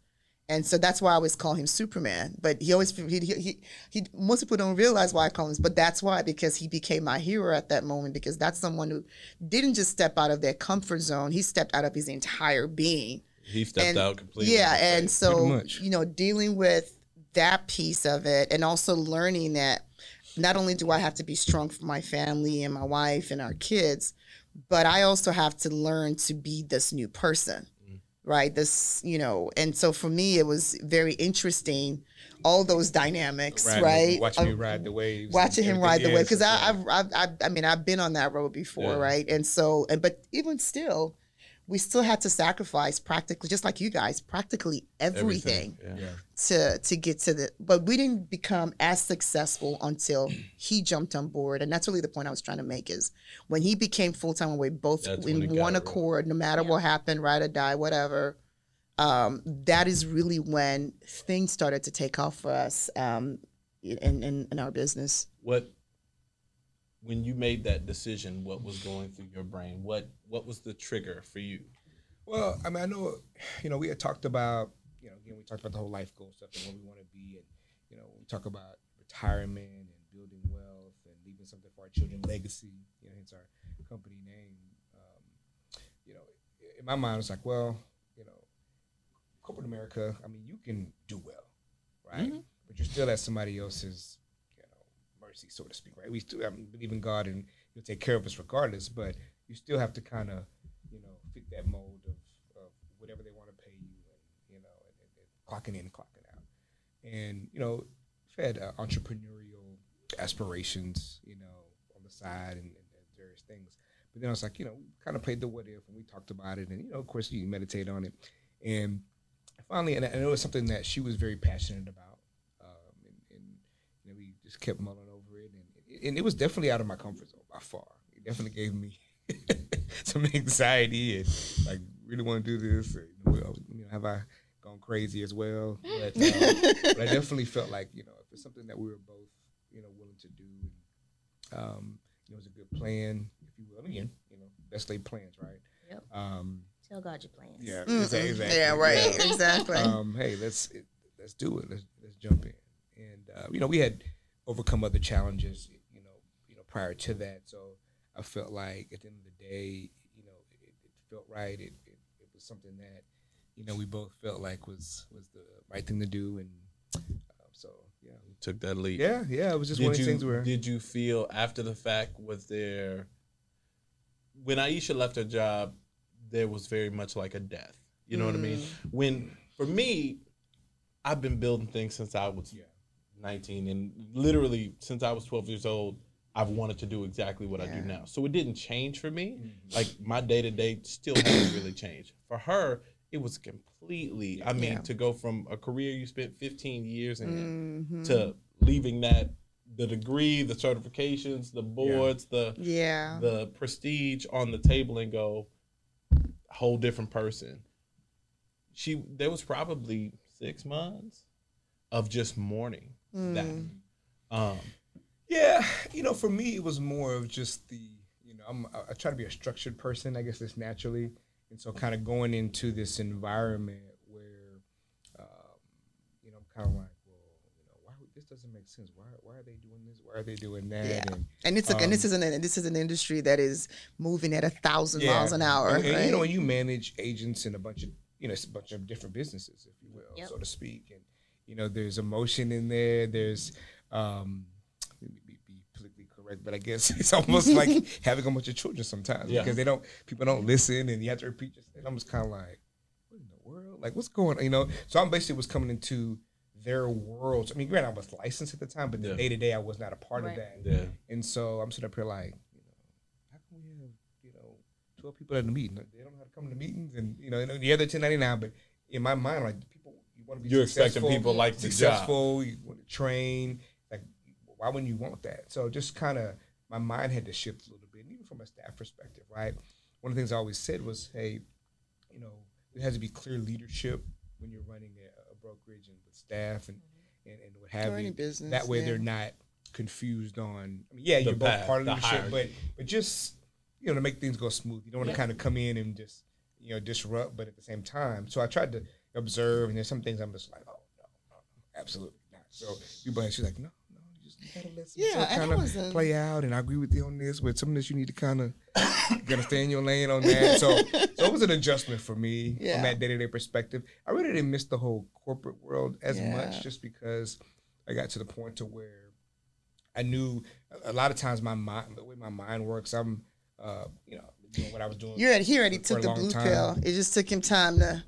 And so that's why I always call him Superman. But he always, he, he, he, he, most people don't realize why I call him, but that's why, because he became my hero at that moment, because that's someone who didn't just step out of their comfort zone, he stepped out of his entire being. he stepped And- out completely Yeah, and so you know, dealing with that piece of it, and also learning that not only do I have to be strong for my family and my wife and our kids, but I also have to learn to be this new person, mm. right? This, you know, and so for me, it was very interesting, all those dynamics, right? Watching me ride the waves. watching him ride the wave because I, I've, I've, I've, I mean, I've been on that road before, Yeah. right? And so, and but even still, we still had to sacrifice practically, just like you guys, practically everything, Yeah. to to get to the. But we didn't become as successful until he jumped on board, and that's really the point I was trying to make is when he became full time, when we both That's in one real. accord, no matter what happened, ride or die, whatever. Um, that is really when things started to take off for us um, in, in in our business. What when you made that decision, what was going through your brain? What what was the trigger for you? Well, I mean, I know, you know, we had talked about, you know, again, we talked about the whole life goal stuff and what we want to be, and you know, we talk about retirement and building wealth and leaving something for our children, legacy. You know, hence our company name. Um, you know, in my mind, it's like, well, you know, corporate America. I mean, you can do well, right? But you're still at somebody else's, you know, mercy, so to speak, right? We still mean, believe in God and He'll take care of us regardless, but you still have to kind of, you know, fit that mold of, of whatever they want to pay you, and you know, and, and, and clocking in, clocking out, and you know, fed uh, entrepreneurial aspirations, you know, on the side and, and, various things. But then I was like, you know, kind of played the what if, and we talked about it, and you know, of course, you meditate on it, and finally, and, it was something that she was very passionate about, um, and, and you know, we just kept mulling and, and it was definitely out of my comfort zone by far. It definitely gave me some anxiety and like really want to do this. Or, you know, have I gone crazy as well? But, um, but I definitely felt like you know, if it's something that we were both you know willing to do, and um, it was a good plan, if you will. Again, you know, best laid plans, right? Yep. Um, Tell God your plans. yeah, exactly. exactly. Yeah, right. Yeah. Exactly. Um, hey, let's let's do it. Let's let's jump in. And uh, you know, we had overcome other challenges, you know, you know, prior to that. So I felt like at the end of the day, you know, it, it felt right. It, it it was something that you know we both felt like was was the right thing to do. And um, so yeah, we Took that leap. yeah, yeah. It was just did one of you things where did you feel after the fact was there when Aisha left her job there was very much like a death you know what I mean Mm. when for me I've been building things since I was Yeah. 19 and literally since I was 12 years old I've wanted to do exactly what I do now so it didn't change for me Mhm. like my day to day still hasn't really changed for her it was completely I mean Yeah. to go from a career you spent 15 years in Mhm. to leaving that the degree, the certifications, the boards, the yeah. the prestige on the table and go whole different person. She there was probably six months of just mourning that. Mm. Um Yeah, you know, for me, it was more of just the, you know, I'm, I try to be a structured person, I guess it's naturally, and so kind of going into this environment where, um, you know, I'm kind of like, well, you know, why would, this doesn't make sense. Why, why are they doing this? Why are they doing that? Yeah. And And it's a, and this Um, is an this is an industry that is moving at a thousand miles an hour. And, and, right? you know, when you manage agents in a bunch of, you know, it's a bunch of different businesses, if you will, Yep. so to speak. And, you know, there's emotion in there. There's, um, let me be, be politically correct, but I guess it's almost like having a bunch of children sometimes Yeah. because they don't, people don't listen and you have to repeat yourself. And I'm just kind of like, what in the world? Like, what's going on? You know, so I'm basically was coming into their worlds. I mean, granted, I was licensed at the time, but the day to day, I was not a part Right. of that. yeah. And so I'm sitting up here like, you know, how can we have, you know, 12 people at the meeting? They don't know how to come to meetings and, you know, and the other 1099, but in my mind, like, people, you want to be You're expecting people like the job. successful, you want to train. Like, why wouldn't you want that? So just kind of, my mind had to shift a little bit, and even from a staff perspective, right? One of the things I always said was, hey, you know, it has to be clear leadership when you're running a, a brokerage and with staff and, mm-hmm. and, and what have Or you. business, that way yeah. they're not confused on. I mean, yeah, you're both part of the leadership, but but just you know to make things go smooth. You don't want to Yeah. kind of come in and just you know disrupt, but at the same time. So I tried to observe, and there's some things I'm just like, oh no, no, absolutely not. So you but she's like, no, Yeah, stuff and I kind of play out, and I agree with you on this. But some of this you need to kind of you gotta stay in your lane on that. So so it was an adjustment for me Yeah. from that day to day perspective. I really didn't miss the whole corporate world as Yeah. much, just because I got to the point to where I knew a- lot of times my mind, the way my mind works, I'm, uh, you know, doing what I was doing. You're at, he already took the blue time. pill. It just took him time to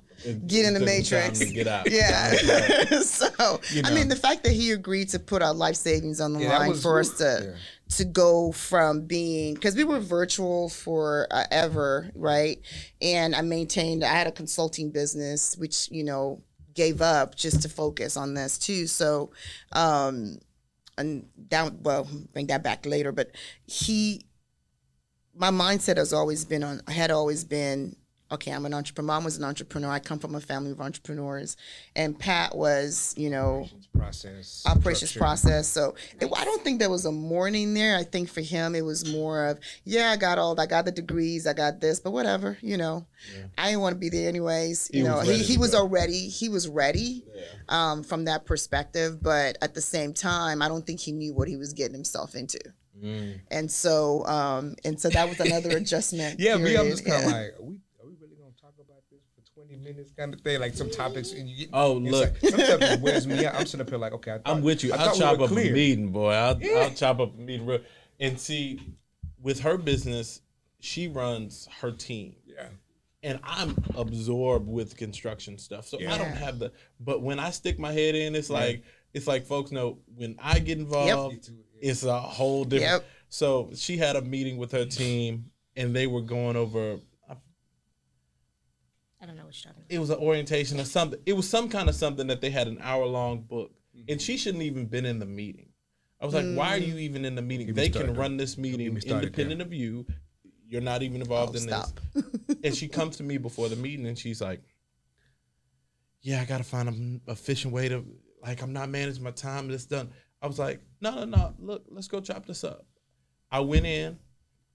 get in the matrix. get out. Yeah. so You I mean, the fact that he agreed to put our life savings on the Yeah, line was- for us to yeah. to go from being because we were virtual for uh, ever, right? And I maintained. I had a consulting business, which you know gave up just to focus on this too. So, um, and down. Well, bring that back later. But he, my mindset has always been on. had always been. Okay, I'm an entrepreneur. Mom was an entrepreneur. I come from a family of entrepreneurs, and Pat was, you know, process. operations structure. process. So it, I don't think there was a mourning there. I think for him it was more of, yeah, I got all, I got the degrees, I got this, but whatever, you know. I didn't want to be there anyways. He You know, he, he was go. already he was ready um, from that perspective, but at the same time, I don't think he knew what he was getting himself into. Mm. And so, um, and so that was another adjustment. Yeah, me, I'm just kind of Yeah. like, we, are we really gonna talk about this for 20 minutes, kind of thing? Like some topics, and you get. Oh, it's look. like, some stuff just wears me out. I'm sitting up here like, okay, I thought, I'm with you. I I'll thought we chop were up a meeting, boy. I'll, Yeah. I'll chop up a meeting. Real. And see, with her business, she runs her team. Yeah, and I'm absorbed with construction stuff. So I don't have the but when I stick my head in, it's like it's like folks know when I get involved, Me too, yeah. it's a whole different Yep. so she had a meeting with her team and they were going over I don't know what you're talking about. it was an orientation or something. It was some kind of something that they had an hour long book. And mm-hmm. she shouldn't even been in the meeting. I was like, why are you mm. even in the meeting? Get me They can run this meeting me started independent of you. You're not even involved Oh, in stop. this. and she comes to me before the meeting and she's like, Yeah, I gotta find an efficient way to like I'm not managing my time. It's done. I was like, No, no, no. Look, let's go chop this up. I went in,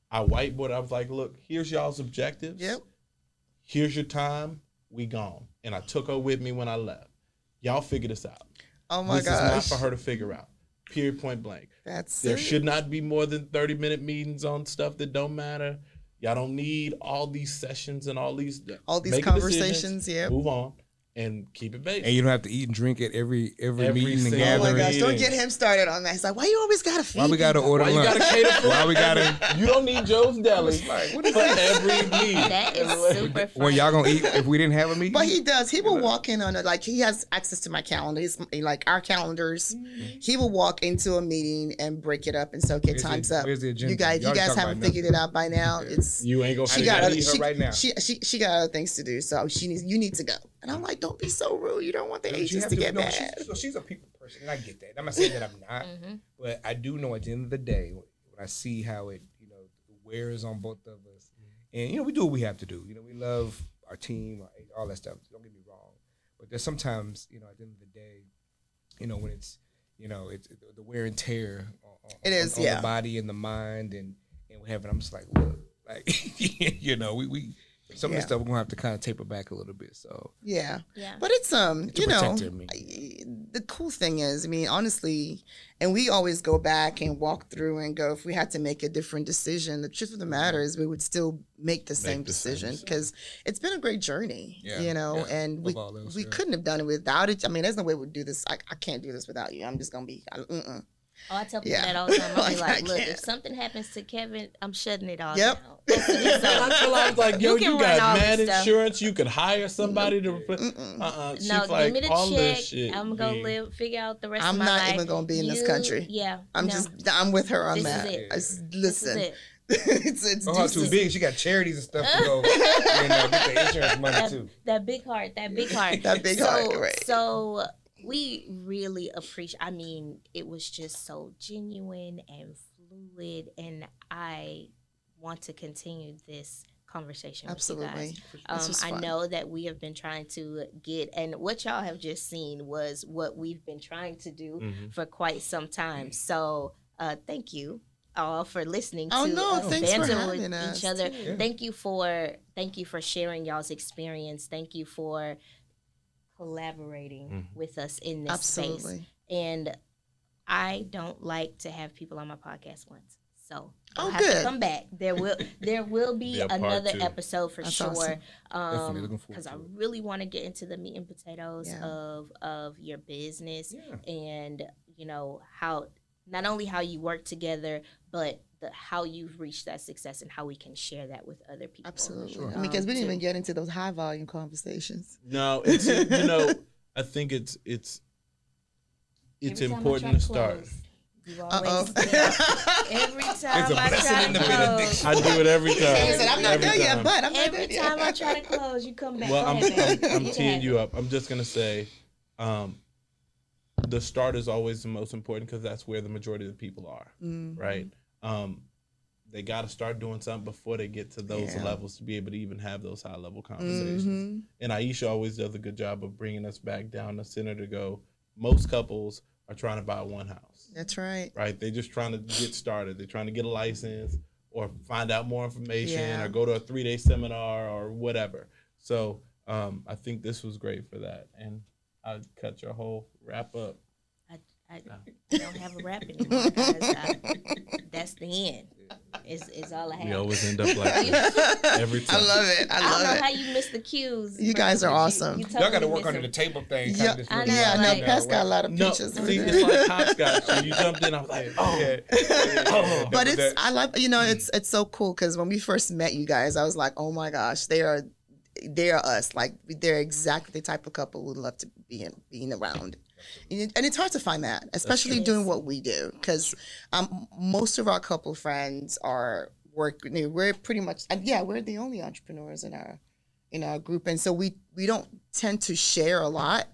I whiteboard. I was like, Look, here's y'all's objectives. Yep. Here's your time. We gone. And I took her with me when I left. Y'all figure this out. Oh my this gosh. is not for her to figure out. Period. Point blank. That's There it. should not be more than 30 minute meetings on stuff that don't matter. Y'all don't need all these sessions and all these All these make a decision, conversations, yep. Move on and keep it based. and you don't have to eat and drink at every every, Every meeting and single- Oh gathering. my gosh! Don't get him started on that. He's like, "Why you always gotta feed Why we gotta people?" order Why you lunch? gotta cater for Why we gotta? You don't need Joe's Deli like, what for every meeting. That is super fun. When y'all gonna eat if we didn't have a meeting? But he does. He will walk in on it. Like he has access to my calendar. He's like our calendars. Mm-hmm. He will walk into a meeting and break it up and say, "Okay, Where's the- time's up." where's the agenda? You guys, You you guys haven't about figured it out by now. It's You ain't gonna she got it other, out. her she, right now. she she she got other things to do. So she needs you need to go. And I'm like, don't be so rude. You don't want the She agents have to get no, mad. She's, so she's a people person, and I get that. I'm not saying that I'm not, Mm-hmm. but I do know at the end of the day when I see how it, you know, wears on both of us, and you know, we do what we have to do. You know, we love our team, all that stuff. Don't get me wrong, but there's sometimes, you know, at the end of the day, you know, when it's, you know, it's the wear and tear on, on, It is, on, on the body and the mind and and whatever. I'm just like, look, like, you know, we we. Some of Yeah. the stuff we're gonna have to kind of taper back a little bit. So Yeah. Yeah. But it's um, To you know, I- the cool thing is, I mean, honestly, and we always go back and walk through and go. If we had to make a different decision, the truth of the matter is, we would still make the same the decision decision. because it's been a great journey, Yeah, you know. yeah, And we above all else, we yeah. couldn't have done it without it. I mean, there's no way we'd do this. I, I can't do this without you. I'm just gonna be. I. Oh, I tell people Yeah. that all the time. I'll be Like, like, look, can't. if something happens to Kevin, I'm shutting it all Yep. down. And until I was like, yo, You you, can run all got mad this stuff. insurance. You could hire somebody to replace. Uh-uh. She's no, like, give me the all check. this shit. I'm gonna live, figure out the rest I'm of my life. I'm not even gonna be in this country. Yeah, I'm no, just. I'm with her on This is that. it. I s- This is listen, it. it's it's Oh, too big. She got charities and stuff to go. you know, get the insurance money That, too. that big heart, that big heart, That big so, heart, right. So we really appreciate. I mean, it was just so genuine and fluid, and I want to continue this conversation. With you guys. Absolutely. Um, This was I know that we have been trying to get, and what y'all have just seen was what we've been trying to do Mhm. for quite some time. So, uh, thank you all for listening Oh, to no, us thanks banter having with us, each other. too. Thank you for thank you for sharing y'all's experience. Thank you for collaborating Mhm. with us in this space. And I don't like to have people on my podcast once. So Oh, I'll have to come back. There will there will be Yeah, another episode for That's sure. awesome. Um, because I really want to get into the meat and potatoes Yeah. of of your business Yeah. and you know how not only how you work together, but the how you've reached that success and how we can share that with other people. Absolutely. Um, because we didn't too. even get into those high volume conversations. No, it's you know, I think it's it's it's Every important to start. close, you Uh-oh. Every time a I try to close. I do it every time. I said, I'm not Every there yet, but I'm not every there yet. time I try to close, you come back. Well, Go I'm, ahead, I'm, I'm teeing you up. I'm just gonna say, um, the start is always the most important because that's where the majority of the people are, Mm. right? Um, they got to start doing something before they get to those Yeah. levels to be able to even have those high level conversations. Mhm. And Aisha always does a good job of bringing us back down the center to go. Most couples are trying to buy one house That's right. right? They're just trying to get started. They're trying to get a license or find out more information Yeah. or go to a three day seminar or whatever. So um, I think this was great for that. And I'd cut your whole wrap up. I, I don't have a rap anymore, guys. I, that's the end. Is is all I have. We always end up like this every time. I love it. I I don't love know it. how you missed the cues. You guys are awesome. Y'all got to work under missed the table thing. Yeah, kinda I know, yeah, no, like- Pat's got a lot of No, pictures. see, over it's there. like hopscotch. So you jumped in, I was like, oh, Yeah. Oh, but it's I love, you know it's it's so cool because when we first met you guys, I was like, oh my gosh, they are they are us. Like they're exactly the type of couple we'd love to be in, being around. And it's hard to find that, especially doing what we do, because um, most of our couple friends are work. We're pretty much, and yeah, we're the only entrepreneurs in our in our group, and so we we don't tend to share a lot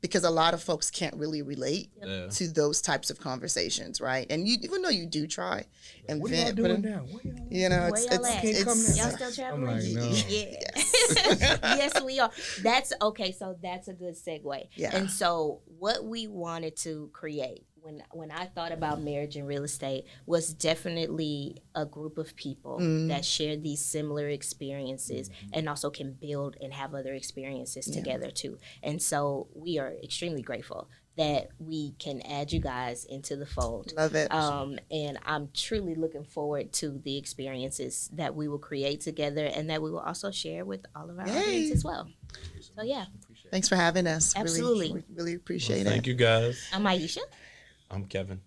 because a lot of folks can't really relate Yeah. to those types of conversations, right? And you, even though you do try and What are y'all vent, doing but now? Y'all you know, it's y'all it's, at? it's, Come. Y'all still traveling? like, no. Yes. yes, we are. That's okay. So that's a good segue. Yeah. And so what we wanted to create when when I thought about marriage and real estate was definitely a group of people Mm. that share these similar experiences and also can build and have other experiences Yeah. together too. And so we are extremely grateful that we can add you guys into the fold. love it. Um, and I'm truly looking forward to the experiences that we will create together and that we will also share with all of our Yay. audience as well. So yeah, Thanks for having us. Absolutely. really, really appreciate Thank it. Thank you guys. I'm Aisha. I'm Kevin.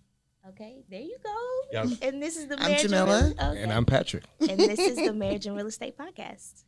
Okay, there you go. Yeah. And this is the I'm marriage Jamila. And, Real- okay. And I'm Patrick. and this is the marriage and real estate podcast.